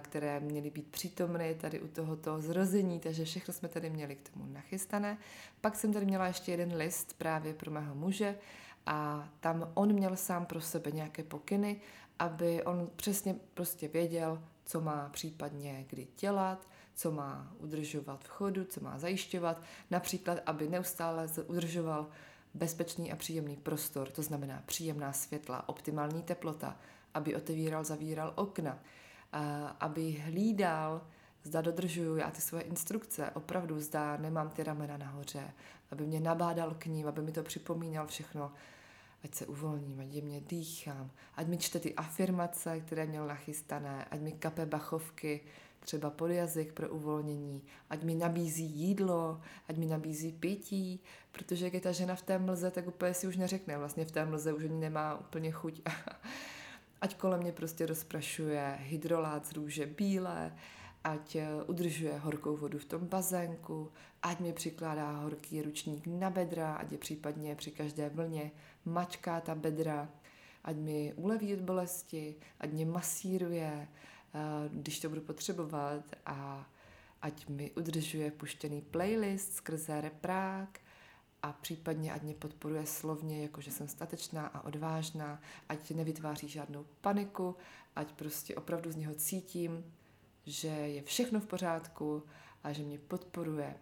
které měly být přítomny tady u tohoto zrození, takže všechno jsme tady měli k tomu nachystané. Pak jsem tady měla ještě jeden list právě pro mého muže, a tam on měl sám pro sebe nějaké pokyny, aby on přesně prostě věděl, co má případně kdy dělat, co má udržovat v chodu, co má zajišťovat, například, aby neustále udržoval bezpečný a příjemný prostor, to znamená příjemná světla, optimální teplota, aby otevíral, zavíral okna, aby hlídal, zda dodržuju já ty svoje instrukce, opravdu zda nemám ty ramena nahoře, aby mě nabádal k ním, aby mi to připomínal všechno, ať se uvolním, ať mě dýchám, ať mi čte ty afirmace, které měl nachystané, ať mi kape bachovky, třeba pod jazyk pro uvolnění, ať mi nabízí jídlo, ať mi nabízí pití, protože jak je ta žena v té mlze, tak úplně si už neřekne, vlastně v té mlze už ani nemá úplně chuť. ať kolem mě prostě rozprašuje hydrolát z růže bílé, ať eh, udržuje horkou vodu v tom bazénku, ať mi přikládá horký ručník na bedra, ať je případně při každé vlně mačká ta bedra, ať mi uleví od bolesti, ať mě masíruje, eh, když to budu potřebovat a ať mi udržuje puštěný playlist skrze reprák a případně ať mě podporuje slovně, jako že jsem statečná a odvážná, ať nevytváří žádnou paniku, ať prostě opravdu z něho cítím, že je všechno v pořádku a že mě podporuje.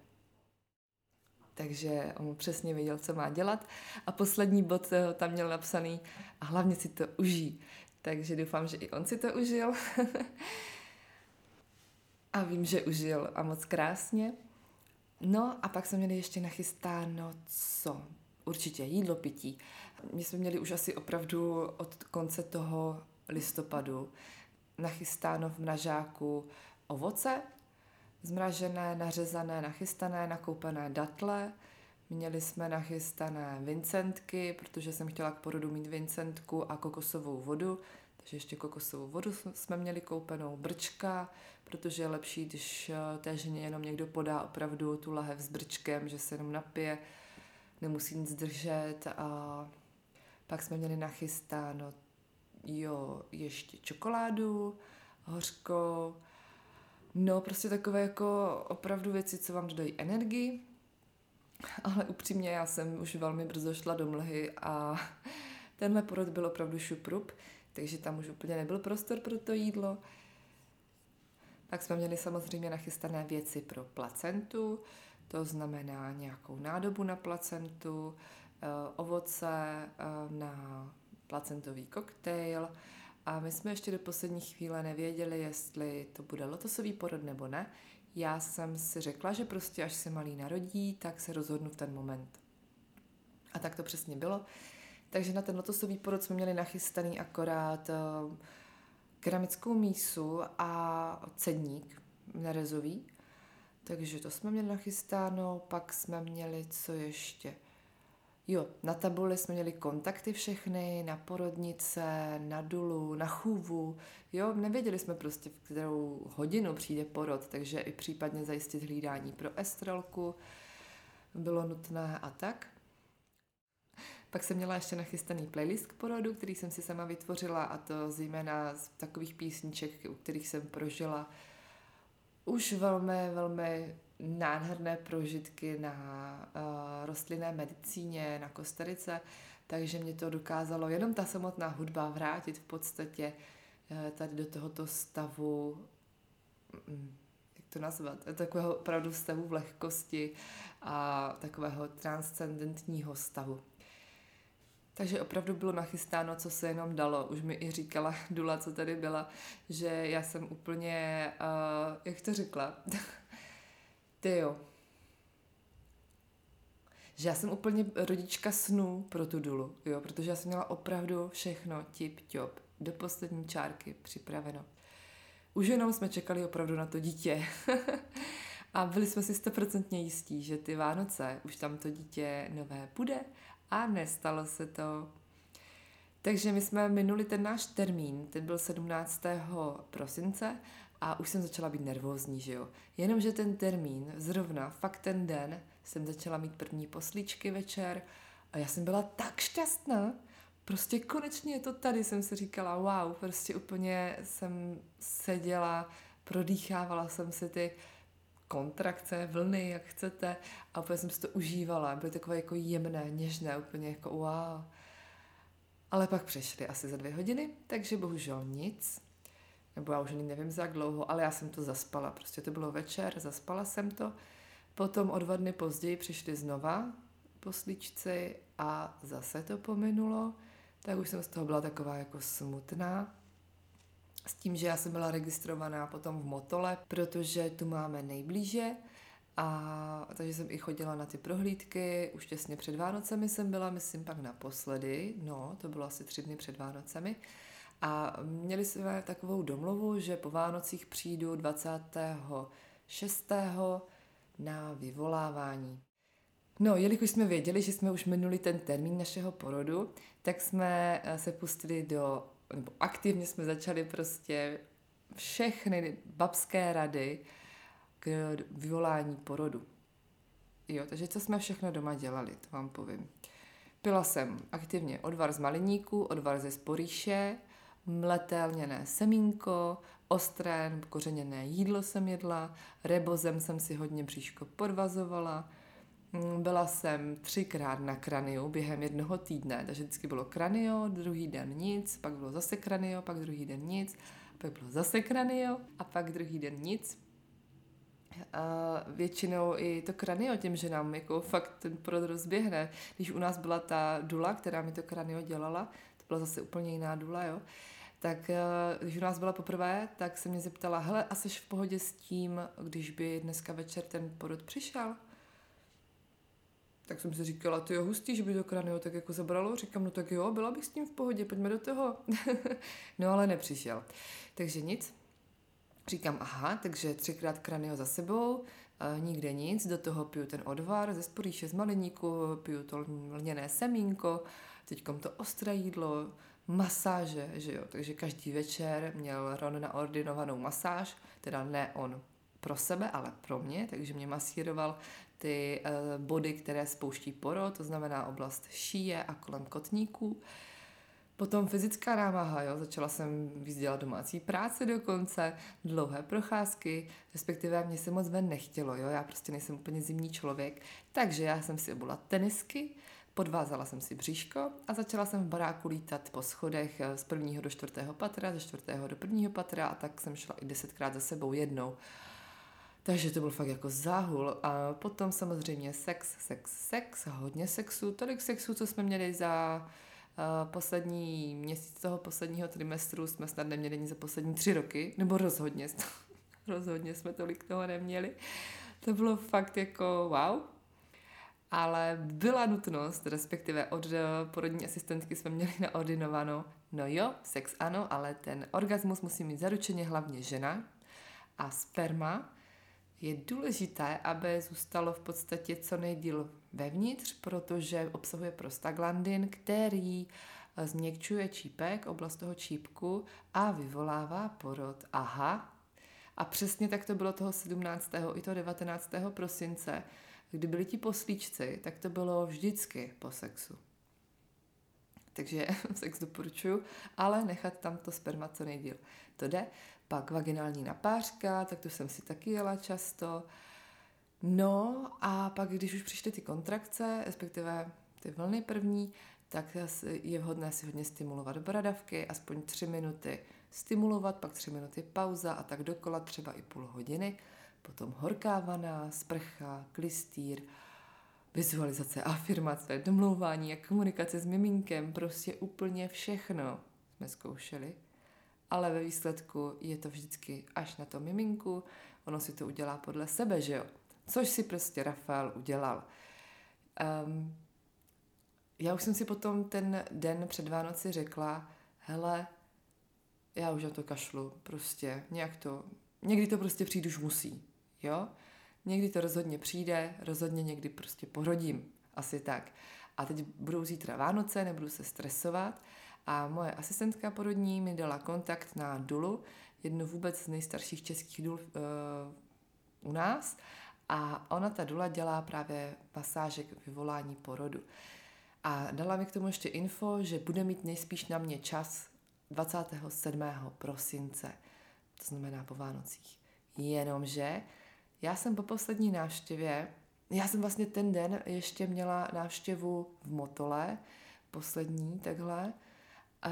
Takže on přesně věděl, co má dělat. A poslední bod eh, tam měl napsaný a hlavně si to užij. Takže doufám, že i on si to užil. a vím, že užil a moc krásně. No a pak jsme měli ještě nachystáno co? Určitě jídlo, pití. My jsme měli už asi opravdu od konce toho listopadu nachystáno v mražáku ovoce, zmražené, nařezané, nachystané, nakoupené datle, Měli jsme nachystané vincentky, protože jsem chtěla k porodu mít vincentku a kokosovou vodu, takže ještě kokosovou vodu jsme měli koupenou, brčka, protože je lepší, když eh, té ženě jenom někdo podá opravdu tu lahev s brčkem, že se jenom napije, nemusí nic držet. A pak jsme měli nachystáno jo, ještě čokoládu, hořkou, no prostě takové jako opravdu věci, co vám dodají energii. Ale upřímně já jsem už velmi brzo šla do mlhy a tenhle porod byl opravdu šuprup, takže tam už úplně nebyl prostor pro to jídlo. Pak jsme měli samozřejmě nachystané věci pro placentu, to znamená nějakou nádobu na placentu, eh, ovoce eh, na placentový koktejl a my jsme ještě do poslední chvíle nevěděli, jestli to bude lotosový porod nebo ne. Já jsem si řekla, že prostě až se malý narodí, tak se rozhodnu v ten moment. A tak to přesně bylo. Takže na ten lotosový porod jsme měli nachystaný akorát eh, keramickou mísu a cedník nerezový. Takže to jsme měli nachystáno, pak jsme měli co ještě? Jo, na tabuli jsme měli kontakty všechny, na porodnice, na dulu, na chůvu. Jo, nevěděli jsme prostě, v kterou hodinu přijde porod, takže i případně zajistit hlídání pro estrelku bylo nutné a tak. Pak jsem měla ještě nachystaný playlist k porodu, který jsem si sama vytvořila a to zejména z takových písniček, u kterých jsem prožila už velmi, velmi nádherné prožitky na uh, rostlinné medicíně, na Kostarice, takže mě to dokázalo jenom ta samotná hudba vrátit v podstatě uh, tady do tohoto stavu, um, jak to nazvat, takového opravdu stavu v lehkosti a takového transcendentního stavu. Takže opravdu bylo nachystáno, co se jenom dalo. Už mi i říkala Dula, co tady byla, že já jsem úplně, uh, jak to řekla, ty jo, že já jsem úplně rodička snů pro tu Dulu, jo, protože já jsem měla opravdu všechno tip top, do poslední čárky připraveno. Už jenom jsme čekali opravdu na to dítě. a byli jsme si stoprocentně jistí, že ty Vánoce už tam to dítě nové bude a nestalo se to. Takže my jsme minuli ten náš termín, ten byl 17. prosince a už jsem začala být nervózní, že jo. Jenomže ten termín, zrovna, fakt ten den, jsem začala mít první poslíčky večer a já jsem byla tak šťastná, prostě konečně je to tady, jsem si říkala, wow, prostě úplně jsem seděla, prodýchávala jsem si ty kontrakce, vlny, jak chcete. A úplně jsem si to užívala. Byly takové jako jemné, něžné, úplně jako wow. Ale pak přešly asi za dvě hodiny, takže bohužel nic. Nebo já už ani nevím za jak dlouho, ale já jsem to zaspala. Prostě to bylo večer, zaspala jsem to. Potom o dva dny později přišli znova poslíčci a zase to pominulo. Tak už jsem z toho byla taková jako smutná. S tím, že já jsem byla registrovaná potom v Motole, protože tu máme nejblíže. A takže jsem i chodila na ty prohlídky, už těsně před Vánocemi jsem byla, myslím pak naposledy, no, to bylo asi tři dny před Vánocemi. A měli jsme takovou domluvu, že po Vánocích přijdu 26. na vyvolávání. No, jelikož jsme věděli, že jsme už minuli ten termín našeho porodu, tak jsme se pustili do nebo aktivně jsme začali prostě všechny babské rady k vyvolání porodu. Jo, takže co jsme všechno doma dělali, to vám povím. Pila jsem aktivně odvar z maliníku, odvar ze sporíše, mleté lněné semínko, ostré kořeněné jídlo jsem jedla, rebozem jsem si hodně bříško podvazovala, Mm, byla jsem třikrát na kraniu během jednoho týdne, takže vždycky bylo kranio, druhý den nic, pak bylo zase kranio, pak druhý den nic, pak bylo zase kranio a pak druhý den nic. A většinou i to kranio tím, že nám jako fakt ten porod rozběhne. Když u nás byla ta dula, která mi to kranio dělala, to byla zase úplně jiná dula, jo, tak eh, když u nás byla poprvé, tak se mě zeptala, hele, a jsi v pohodě s tím, když by dneska večer ten porod přišel? tak jsem si říkala, to je hustý, že by to kranio tak jako zabralo. Říkám, no tak jo, byla bych s tím v pohodě, pojďme do toho. no ale nepřišel. Takže nic. Říkám, aha, takže třikrát kranio za sebou, a nikde nic, do toho piju ten odvar ze sporíše z maliníku, piju to lněné semínko, teďkom to ostré jídlo, masáže, že jo, takže každý večer měl Ron naordinovanou masáž, teda ne on pro sebe, ale pro mě, takže mě masíroval ty uh, body, které spouští poro, to znamená oblast šíje a kolem kotníků. Potom fyzická námaha, jo, začala jsem víc dělat domácí práce dokonce, dlouhé procházky, respektive mě se moc ven nechtělo, jo, já prostě nejsem úplně zimní člověk, takže já jsem si obula tenisky, podvázala jsem si bříško a začala jsem v baráku lítat po schodech eh, z prvního do čtvrtého patra, ze čtvrtého do prvního patra a tak jsem šla i desetkrát za sebou jednou. Takže to byl fakt jako záhul. A potom samozřejmě sex, sex, sex, hodně sexu, tolik sexu, co jsme měli za uh, poslední měsíc toho posledního trimestru, jsme snad neměli ani za poslední tři roky, nebo rozhodně, rozhodně jsme tolik toho neměli. To bylo fakt jako wow. Ale byla nutnost, respektive od eh, porodní asistentky jsme měli naordinováno, no jo, sex ano, ale ten orgasmus musí mít zaručeně hlavně žena a sperma je důležité, aby zůstalo v podstatě co nejdíl vevnitř, protože obsahuje prostaglandin, který eh, změkčuje čípek, oblast toho čípku a vyvolává porod. Aha. A přesně tak to bylo toho 17. i toho 19. prosince, kdy byli ti poslíčci, tak to bylo vždycky po sexu. Takže sex doporučuju, ale nechat tam to sperma co nejdíl. To jde. Pak vaginální napářka, tak to jsem si taky jela často. No a pak, když už přišly ty kontrakce, respektive ty vlny první, tak je vhodné si hodně stimulovat bradavky, aspoň tři minuty stimulovat, pak tři minuty pauza a tak dokola třeba i půl hodiny. Potom horká vana, sprcha, klistýr, vizualizace, afirmace, domlouvání a komunikace s miminkem, prostě úplně všechno jsme zkoušeli ale ve výsledku je to vždycky až na to miminku, ono si to udělá podle sebe, že jo? Což si prostě Rafael udělal. Um, já už jsem si potom ten den před Vánoci řekla, hele, já už na to kašlu, prostě, nějak to, někdy to prostě přijdu už musí, jo? Někdy to rozhodně přijde, rozhodně někdy prostě porodím, asi tak. A teď budou zítra Vánoce, nebudu se stresovat, a moje asistentka porodní mi dala kontakt na Dulu, jednu vůbec z nejstarších českých dul uh, u nás. A ona, ta Dula, dělá právě masáže k vyvolání porodu. A dala mi k tomu ještě info, že bude mít nejspíš na mě čas 27. prosince, to znamená po Vánocích. Jenomže já jsem po poslední návštěvě, já jsem vlastně ten den ještě měla návštěvu v Motole, poslední takhle,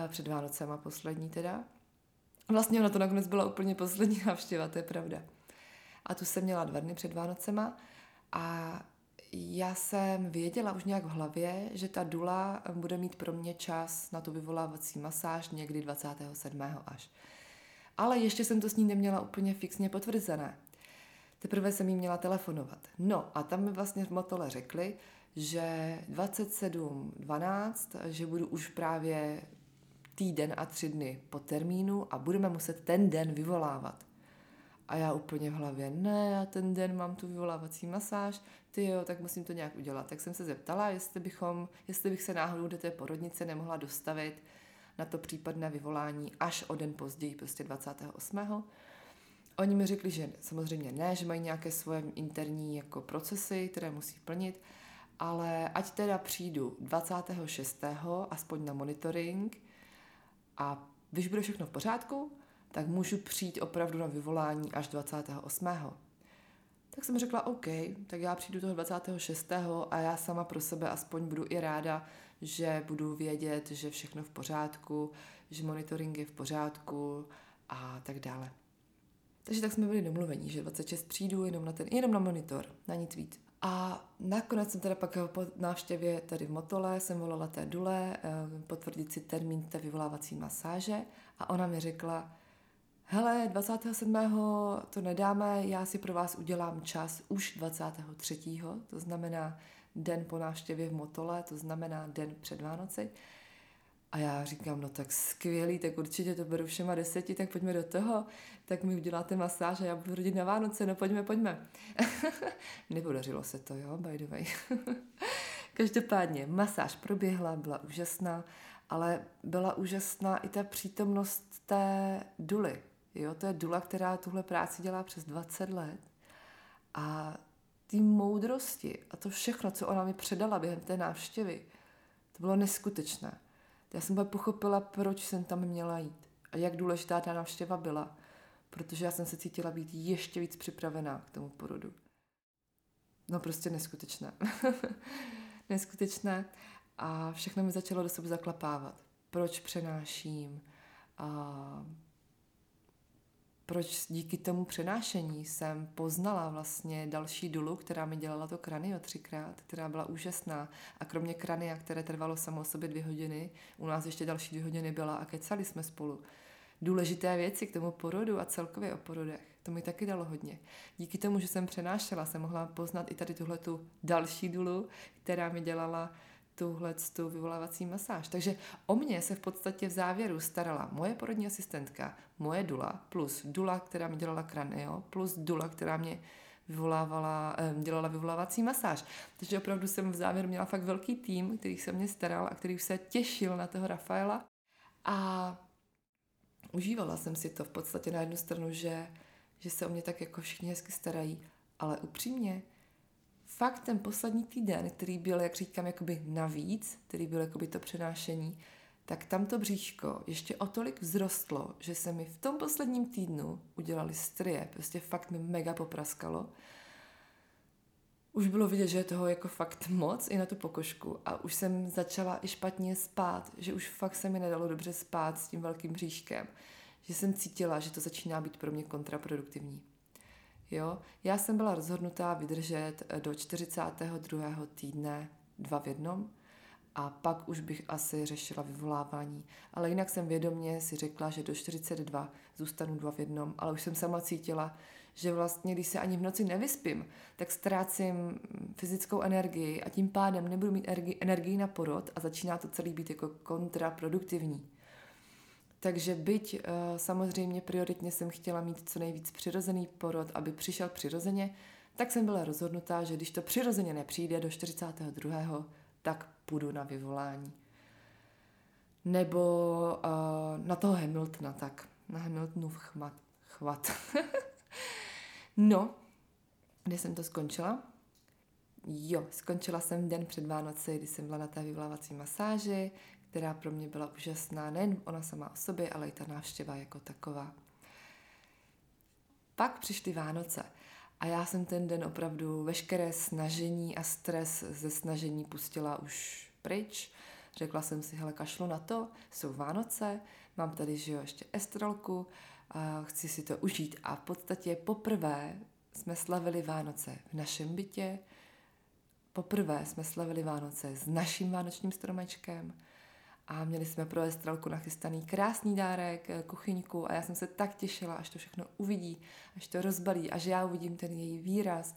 před Vánocema poslední teda. Vlastně ona to nakonec byla úplně poslední návštěva, to je pravda. A tu jsem měla dva dny před Vánocema a já jsem věděla už nějak v hlavě, že ta dula bude mít pro mě čas na tu vyvolávací masáž někdy 27. až. Ale ještě jsem to s ní neměla úplně fixně potvrzené. Teprve jsem jí měla telefonovat. No a tam mi vlastně v Motole řekli, že 27.12, že budu už právě týden a tři dny po termínu a budeme muset ten den vyvolávat. A já úplně v hlavě, ne, já ten den mám tu vyvolávací masáž, ty jo, tak musím to nějak udělat. Tak jsem se zeptala, jestli, bychom, jestli bych se náhodou do té porodnice nemohla dostavit na to případné vyvolání až o den později, prostě 28. Oni mi řekli, že samozřejmě ne, že mají nějaké svoje interní jako procesy, které musí plnit, ale ať teda přijdu 26. aspoň na monitoring, a když bude všechno v pořádku, tak můžu přijít opravdu na vyvolání až 28. Tak jsem řekla, OK, tak já přijdu toho 26. a já sama pro sebe aspoň budu i ráda, že budu vědět, že všechno v pořádku, že monitoring je v pořádku a tak dále. Takže tak jsme byli domluveni, že 26 přijdu jenom na, ten, jenom na monitor, na nic víc. A nakonec jsem teda pak po návštěvě tady v Motole jsem volala té Dule eh, potvrdit si termín té vyvolávací masáže a ona mi řekla, hele, 27. to nedáme, já si pro vás udělám čas už 23. to znamená den po návštěvě v Motole, to znamená den před Vánoci. A já říkám, no tak skvělý, tak určitě to beru všema deseti, tak pojďme do toho, tak mi uděláte masáž a já budu rodit na Vánoce, no pojďme, pojďme. Nepodařilo se to, jo, by the way. Každopádně, masáž proběhla, byla úžasná, ale byla úžasná i ta přítomnost té duly. Jo, to je dula, která tuhle práci dělá přes 20 let. A ty moudrosti a to všechno, co ona mi předala během té návštěvy, to bylo neskutečné. Já jsem pak pochopila, proč jsem tam měla jít a jak důležitá ta návštěva byla, protože já jsem se cítila být ještě víc připravená k tomu porodu. No prostě neskutečné. neskutečné. A všechno mi začalo do sebe zaklapávat. Proč přenáším? A proč díky tomu přenášení jsem poznala vlastně další dulu, která mi dělala to kranio třikrát, která byla úžasná. A kromě krania, které trvalo samo o sobě dvě hodiny, u nás ještě další dvě hodiny byla a kecali jsme spolu. Důležité věci k tomu porodu a celkově o porodech. To mi taky dalo hodně. Díky tomu, že jsem přenášela, jsem mohla poznat i tady tuhle tu další dulu, která mi dělala tuhle tu vyvolávací masáž. Takže o mě se v podstatě v závěru starala moje porodní asistentka, moje dula, plus dula, která mi dělala kranio, plus dula, která mě vyvolávala, dělala vyvolávací masáž. Takže opravdu jsem v závěru měla fakt velký tým, který se mě staral a který už se těšil na toho Rafaela. A užívala jsem si to v podstatě na jednu stranu, že, že se o mě tak jako všichni hezky starají, ale upřímně, fakt ten poslední týden, který byl, jak říkám, jakoby navíc, který byl jakoby to přenášení, tak tam to bříško ještě o tolik vzrostlo, že se mi v tom posledním týdnu udělali strie, prostě fakt mi mega popraskalo. Už bylo vidět, že je toho jako fakt moc i na tu pokožku a už jsem začala i špatně spát, že už fakt se mi nedalo dobře spát s tím velkým bříškem, že jsem cítila, že to začíná být pro mě kontraproduktivní. Jo? Já jsem byla rozhodnutá vydržet eh, do 42. týdne dva v jednom a pak už bych asi řešila vyvolávání. Ale jinak jsem vědomě si řekla, že do 42 zůstanu dva v jednom, ale už jsem sama cítila, že vlastně, když se ani v noci nevyspím, tak ztrácím fyzickou energii a tím pádem nebudu mít energii na porod a začíná to celý být jako kontraproduktivní. Takže byť uh, samozřejmě prioritně jsem chtěla mít co nejvíc přirozený porod, aby přišel přirozeně, tak jsem byla rozhodnutá, že když to přirozeně nepřijde do 42., tak půjdu na vyvolání. Nebo uh, na toho Hamiltona, tak na Hamiltonův chmat, chvat. no, kde jsem to skončila? Jo, skončila jsem den před Vánoci, kdy jsem byla na té vyvolávací masáži, která pro mě byla úžasná, nejen ona sama o sobě, ale i ta návštěva jako taková. Pak přišly Vánoce a já jsem ten den opravdu veškeré snažení a stres ze snažení pustila už pryč. Řekla jsem si, hele, kašlu na to, jsou Vánoce, mám tady, že jo, ještě estrelku, a chci si to užít. A v podstatě poprvé jsme slavili Vánoce v našem bytě, poprvé jsme slavili Vánoce s naším vánočním stromečkem, a měli jsme pro Estrelku nachystaný krásný dárek, eh, kuchyňku a já jsem se tak těšila, až to všechno uvidí, až to rozbalí, až já uvidím ten její výraz.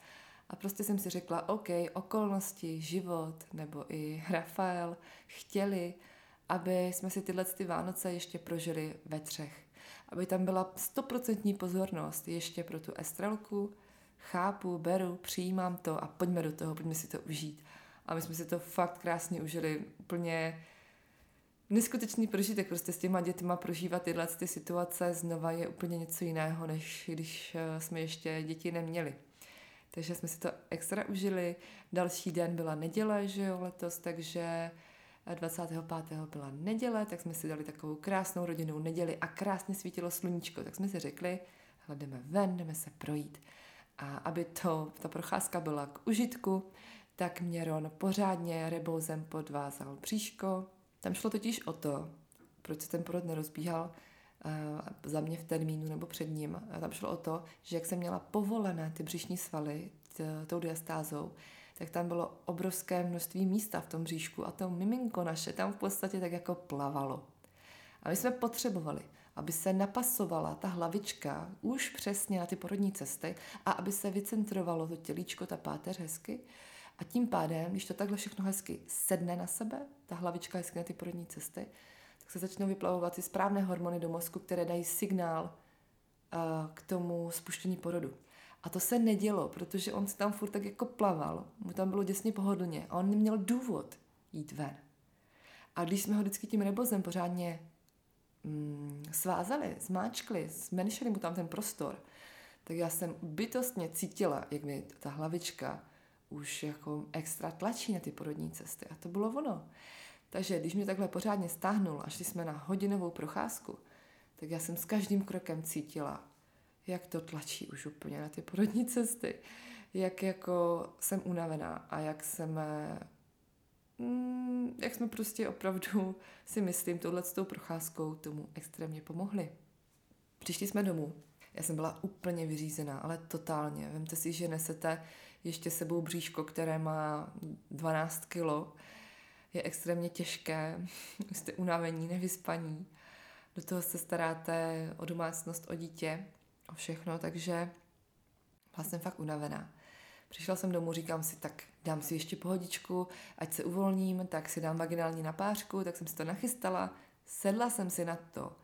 A prostě jsem si řekla, OK, okolnosti, život nebo i Rafael chtěli, aby jsme si tyhle ty Vánoce ještě prožili ve třech. Aby tam byla stoprocentní pozornost ještě pro tu Estrelku. Chápu, beru, přijímám to a pojďme do toho, pojďme si to užít. A my jsme si to fakt krásně užili, úplně neskutečný prožitek prostě s těma dětma prožívat tyhle ty situace znova je úplně něco jiného, než když eh, jsme ještě děti neměli. Takže jsme si to extra užili. Další den byla neděle, že jo, letos, takže 25. byla neděle, tak jsme si dali takovou krásnou rodinnou neděli a krásně svítilo sluníčko. Tak jsme si řekli, hele, jdeme ven, jdeme se projít. A aby to, ta procházka byla k užitku, tak mě Ron pořádně rebouzem podvázal příško, tam šlo totiž o to, proč se ten porod nerozbíhal uh, za mě v termínu nebo před ním. Tam šlo o to, že jak jsem měla povolené ty břišní svaly t- tou diastázou, tak tam bylo obrovské množství místa v tom bříšku a to miminko naše tam v podstatě tak jako plavalo. A my jsme potřebovali, aby se napasovala ta hlavička už přesně na ty porodní cesty a aby se vycentrovalo to tělíčko, ta páteř hezky, a tím pádem, když to takhle všechno hezky sedne na sebe, ta hlavička hezky na ty porodní cesty, tak se začnou vyplavovat ty správné hormony do mozku, které dají signál uh, k tomu spuštění porodu. A to se nedělo, protože on se tam furt tak jako plaval, mu tam bylo děsně pohodlně a on neměl důvod jít ven. A když jsme ho vždycky tím rebozem pořádně mm, svázali, zmáčkli, zmenšili mu tam ten prostor, tak já jsem bytostně cítila, jak mi ta hlavička už jako extra tlačí na ty porodní cesty. A to bylo ono. Takže když mě takhle pořádně stáhnul a šli jsme na hodinovou procházku, tak já jsem s každým krokem cítila, jak to tlačí už úplně na ty porodní cesty, jak jako jsem unavená a jak jsem mm, jak jsme prostě opravdu si myslím touhle tou procházkou tomu extrémně pomohli. Přišli jsme domů. Já jsem byla úplně vyřízená, ale totálně. Vemte si, že nesete ještě sebou bříško, které má 12 kilo. Je extrémně těžké, jste unavení, nevyspaní. Do toho se staráte o domácnost, o dítě, o všechno, takže byla jsem fakt unavená. Přišla jsem domů, říkám si, tak dám si ještě pohodičku, ať se uvolním, tak si dám vaginální napářku, tak jsem si to nachystala, sedla jsem si na to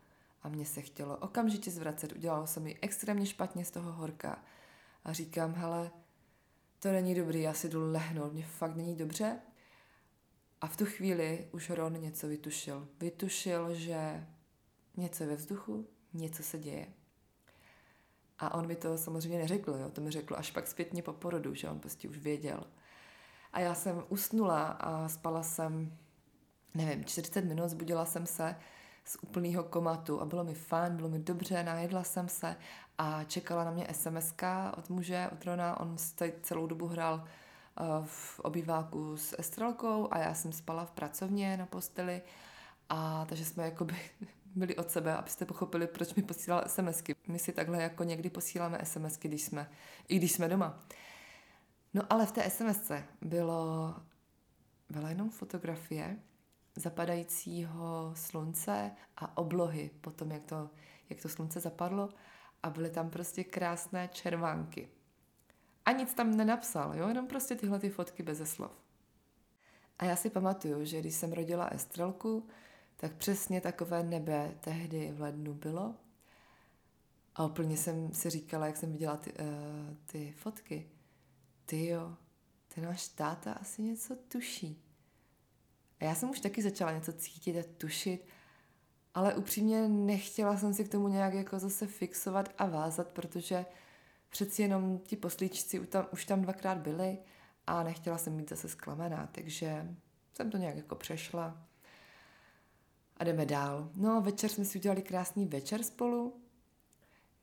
a mně se chtělo okamžitě zvracet, udělalo se mi extrémně špatně z toho horka a říkám, hele, to není dobrý, já si jdu lehnout, mě fakt není dobře. A v tu chvíli už Ron něco vytušil. Vytušil, že něco je ve vzduchu, něco se děje. A on mi to samozřejmě neřekl, jo? to mi řekl až pak zpětně po porodu, že on prostě už věděl. A já jsem usnula a spala jsem, nevím, 40 minut, zbudila jsem se z úplného komatu a bylo mi fajn, bylo mi dobře, najedla jsem se a čekala na mě sms od muže, od Rona, on celou dobu hrál eh, v obýváku s Estrelkou a já jsem spala v pracovně na posteli a takže jsme jakoby byli od sebe, abyste pochopili, proč mi posílal SMSky. My si takhle jako někdy posíláme SMSky, když jsme, i když jsme doma. No ale v té SMSce bylo, byla jenom fotografie zapadajícího slunce a oblohy potom, jak to, jak to slunce zapadlo a byly tam prostě krásné červánky. A nic tam nenapsal, jo? jenom prostě tyhle ty fotky bez slov. A já si pamatuju, že když jsem rodila Estrelku, tak přesně takové nebe tehdy v lednu bylo. A úplně jsem si říkala, jak jsem viděla ty, uh, ty fotky. Ty jo, ten náš táta asi něco tuší. A já jsem už taky začala něco cítit a tušit, ale upřímně nechtěla jsem si k tomu nějak jako zase fixovat a vázat, protože přeci jenom ti poslíčci už tam, dvakrát byli a nechtěla jsem být zase zklamaná, takže jsem to nějak jako přešla a jdeme dál. No večer jsme si udělali krásný večer spolu,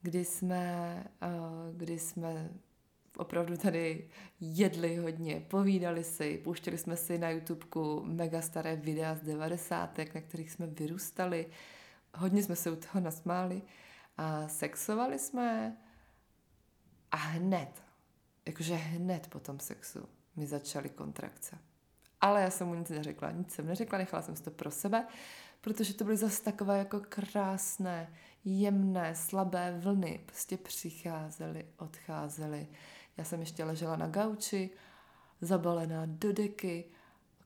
kdy jsme, uh, kdy jsme opravdu tady jedli hodně, povídali si, pouštěli jsme si na YouTubeku mega staré videa z 90. na kterých jsme vyrůstali. Hodně jsme se u toho nasmáli a sexovali jsme a hned, jakože hned po tom sexu mi začaly kontrakce. Ale já jsem mu nic neřekla, nic jsem neřekla, nechala jsem si to pro sebe, protože to byly zase takové jako krásné, jemné, slabé vlny. Prostě přicházely, odcházely. Já jsem ještě ležela na gauči, zabalená do deky,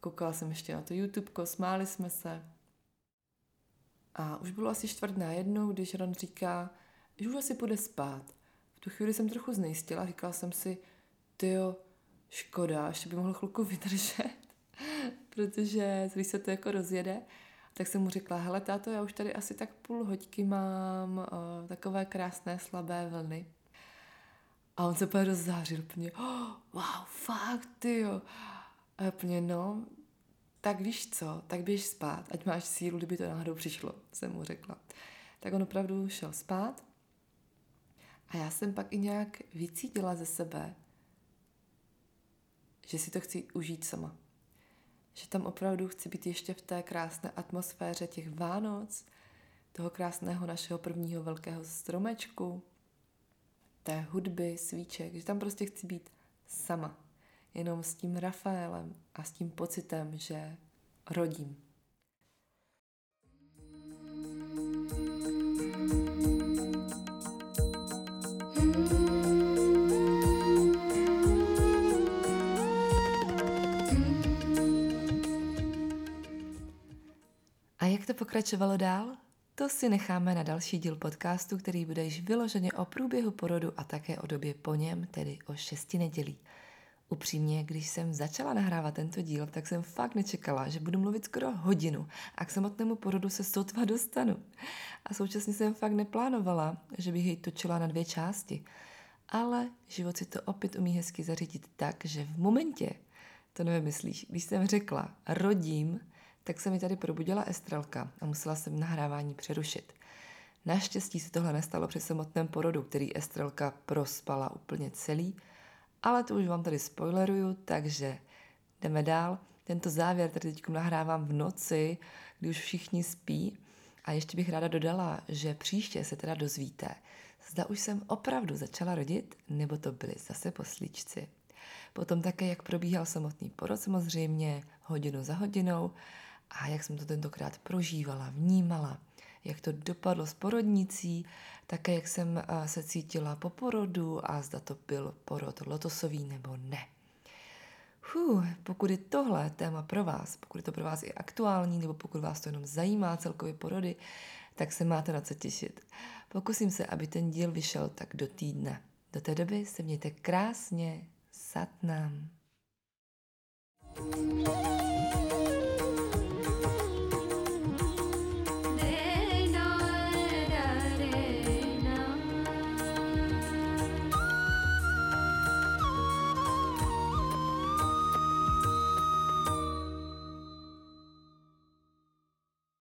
koukala jsem ještě na to YouTube, smáli jsme se. A už bylo asi čtvrt na jednu, když Ron říká, že už asi půjde spát. V tu chvíli jsem trochu znejistila, říkala jsem si, tyjo, škoda, ještě by mohl chvilku vydržet, protože když se to jako rozjede, tak jsem mu řekla, hele táto, já už tady asi tak půl hoďky mám o, takové krásné slabé vlny. A on se úplně rozzářil, úplně, oh, wow, fakt, ty jo. A úplně, no, tak víš co, tak běž spát, ať máš sílu, kdyby to náhodou přišlo, jsem mu řekla. Tak on opravdu šel spát a já jsem pak i nějak vycítila ze sebe, že si to chci užít sama že tam opravdu chci být ještě v té krásné atmosféře těch Vánoc, toho krásného našeho prvního velkého stromečku, té hudby, svíček, že tam prostě chci být sama. Jenom s tím Rafaelem a s tím pocitem, že rodím. Jak to pokračovalo dál? To si necháme na další díl podcastu, který bude již vyloženě o průběhu porodu a také o době po něm, tedy o šesti nedělí. Upřímně, když jsem začala nahrávat tento díl, tak jsem fakt nečekala, že budu mluvit skoro hodinu a k samotnému porodu se sotva dostanu. A současně jsem fakt neplánovala, že bych jej točila na dvě části. Ale život si to opět umí hezky zařídit tak, že v momentě, to nevymyslíš, když jsem řekla rodím, tak se mi tady probudila estrelka a musela jsem nahrávání přerušit. Naštěstí se tohle nestalo při samotném porodu, který estrelka prospala úplně celý, ale to už vám tady spoileruju, takže jdeme dál. Tento závěr tady teď nahrávám v noci, kdy už všichni spí. A ještě bych ráda dodala, že příště se teda dozvíte, zda už jsem opravdu začala rodit, nebo to byly zase poslíčci. Potom také, jak probíhal samotný porod samozřejmě, hodinu za hodinou a jak jsem to tentokrát prožívala, vnímala, jak to dopadlo s porodnicí, také jak jsem eh, se cítila po porodu a zda to byl porod lotosový nebo ne. Fuh, pokud je tohle téma pro vás, pokud je to pro vás i aktuální, nebo pokud vás to jenom zajímá celkově porody, tak se máte na co těšit. Pokusím se, aby ten díl vyšel tak do týdne. Do té doby se mějte krásně, satnám. thank you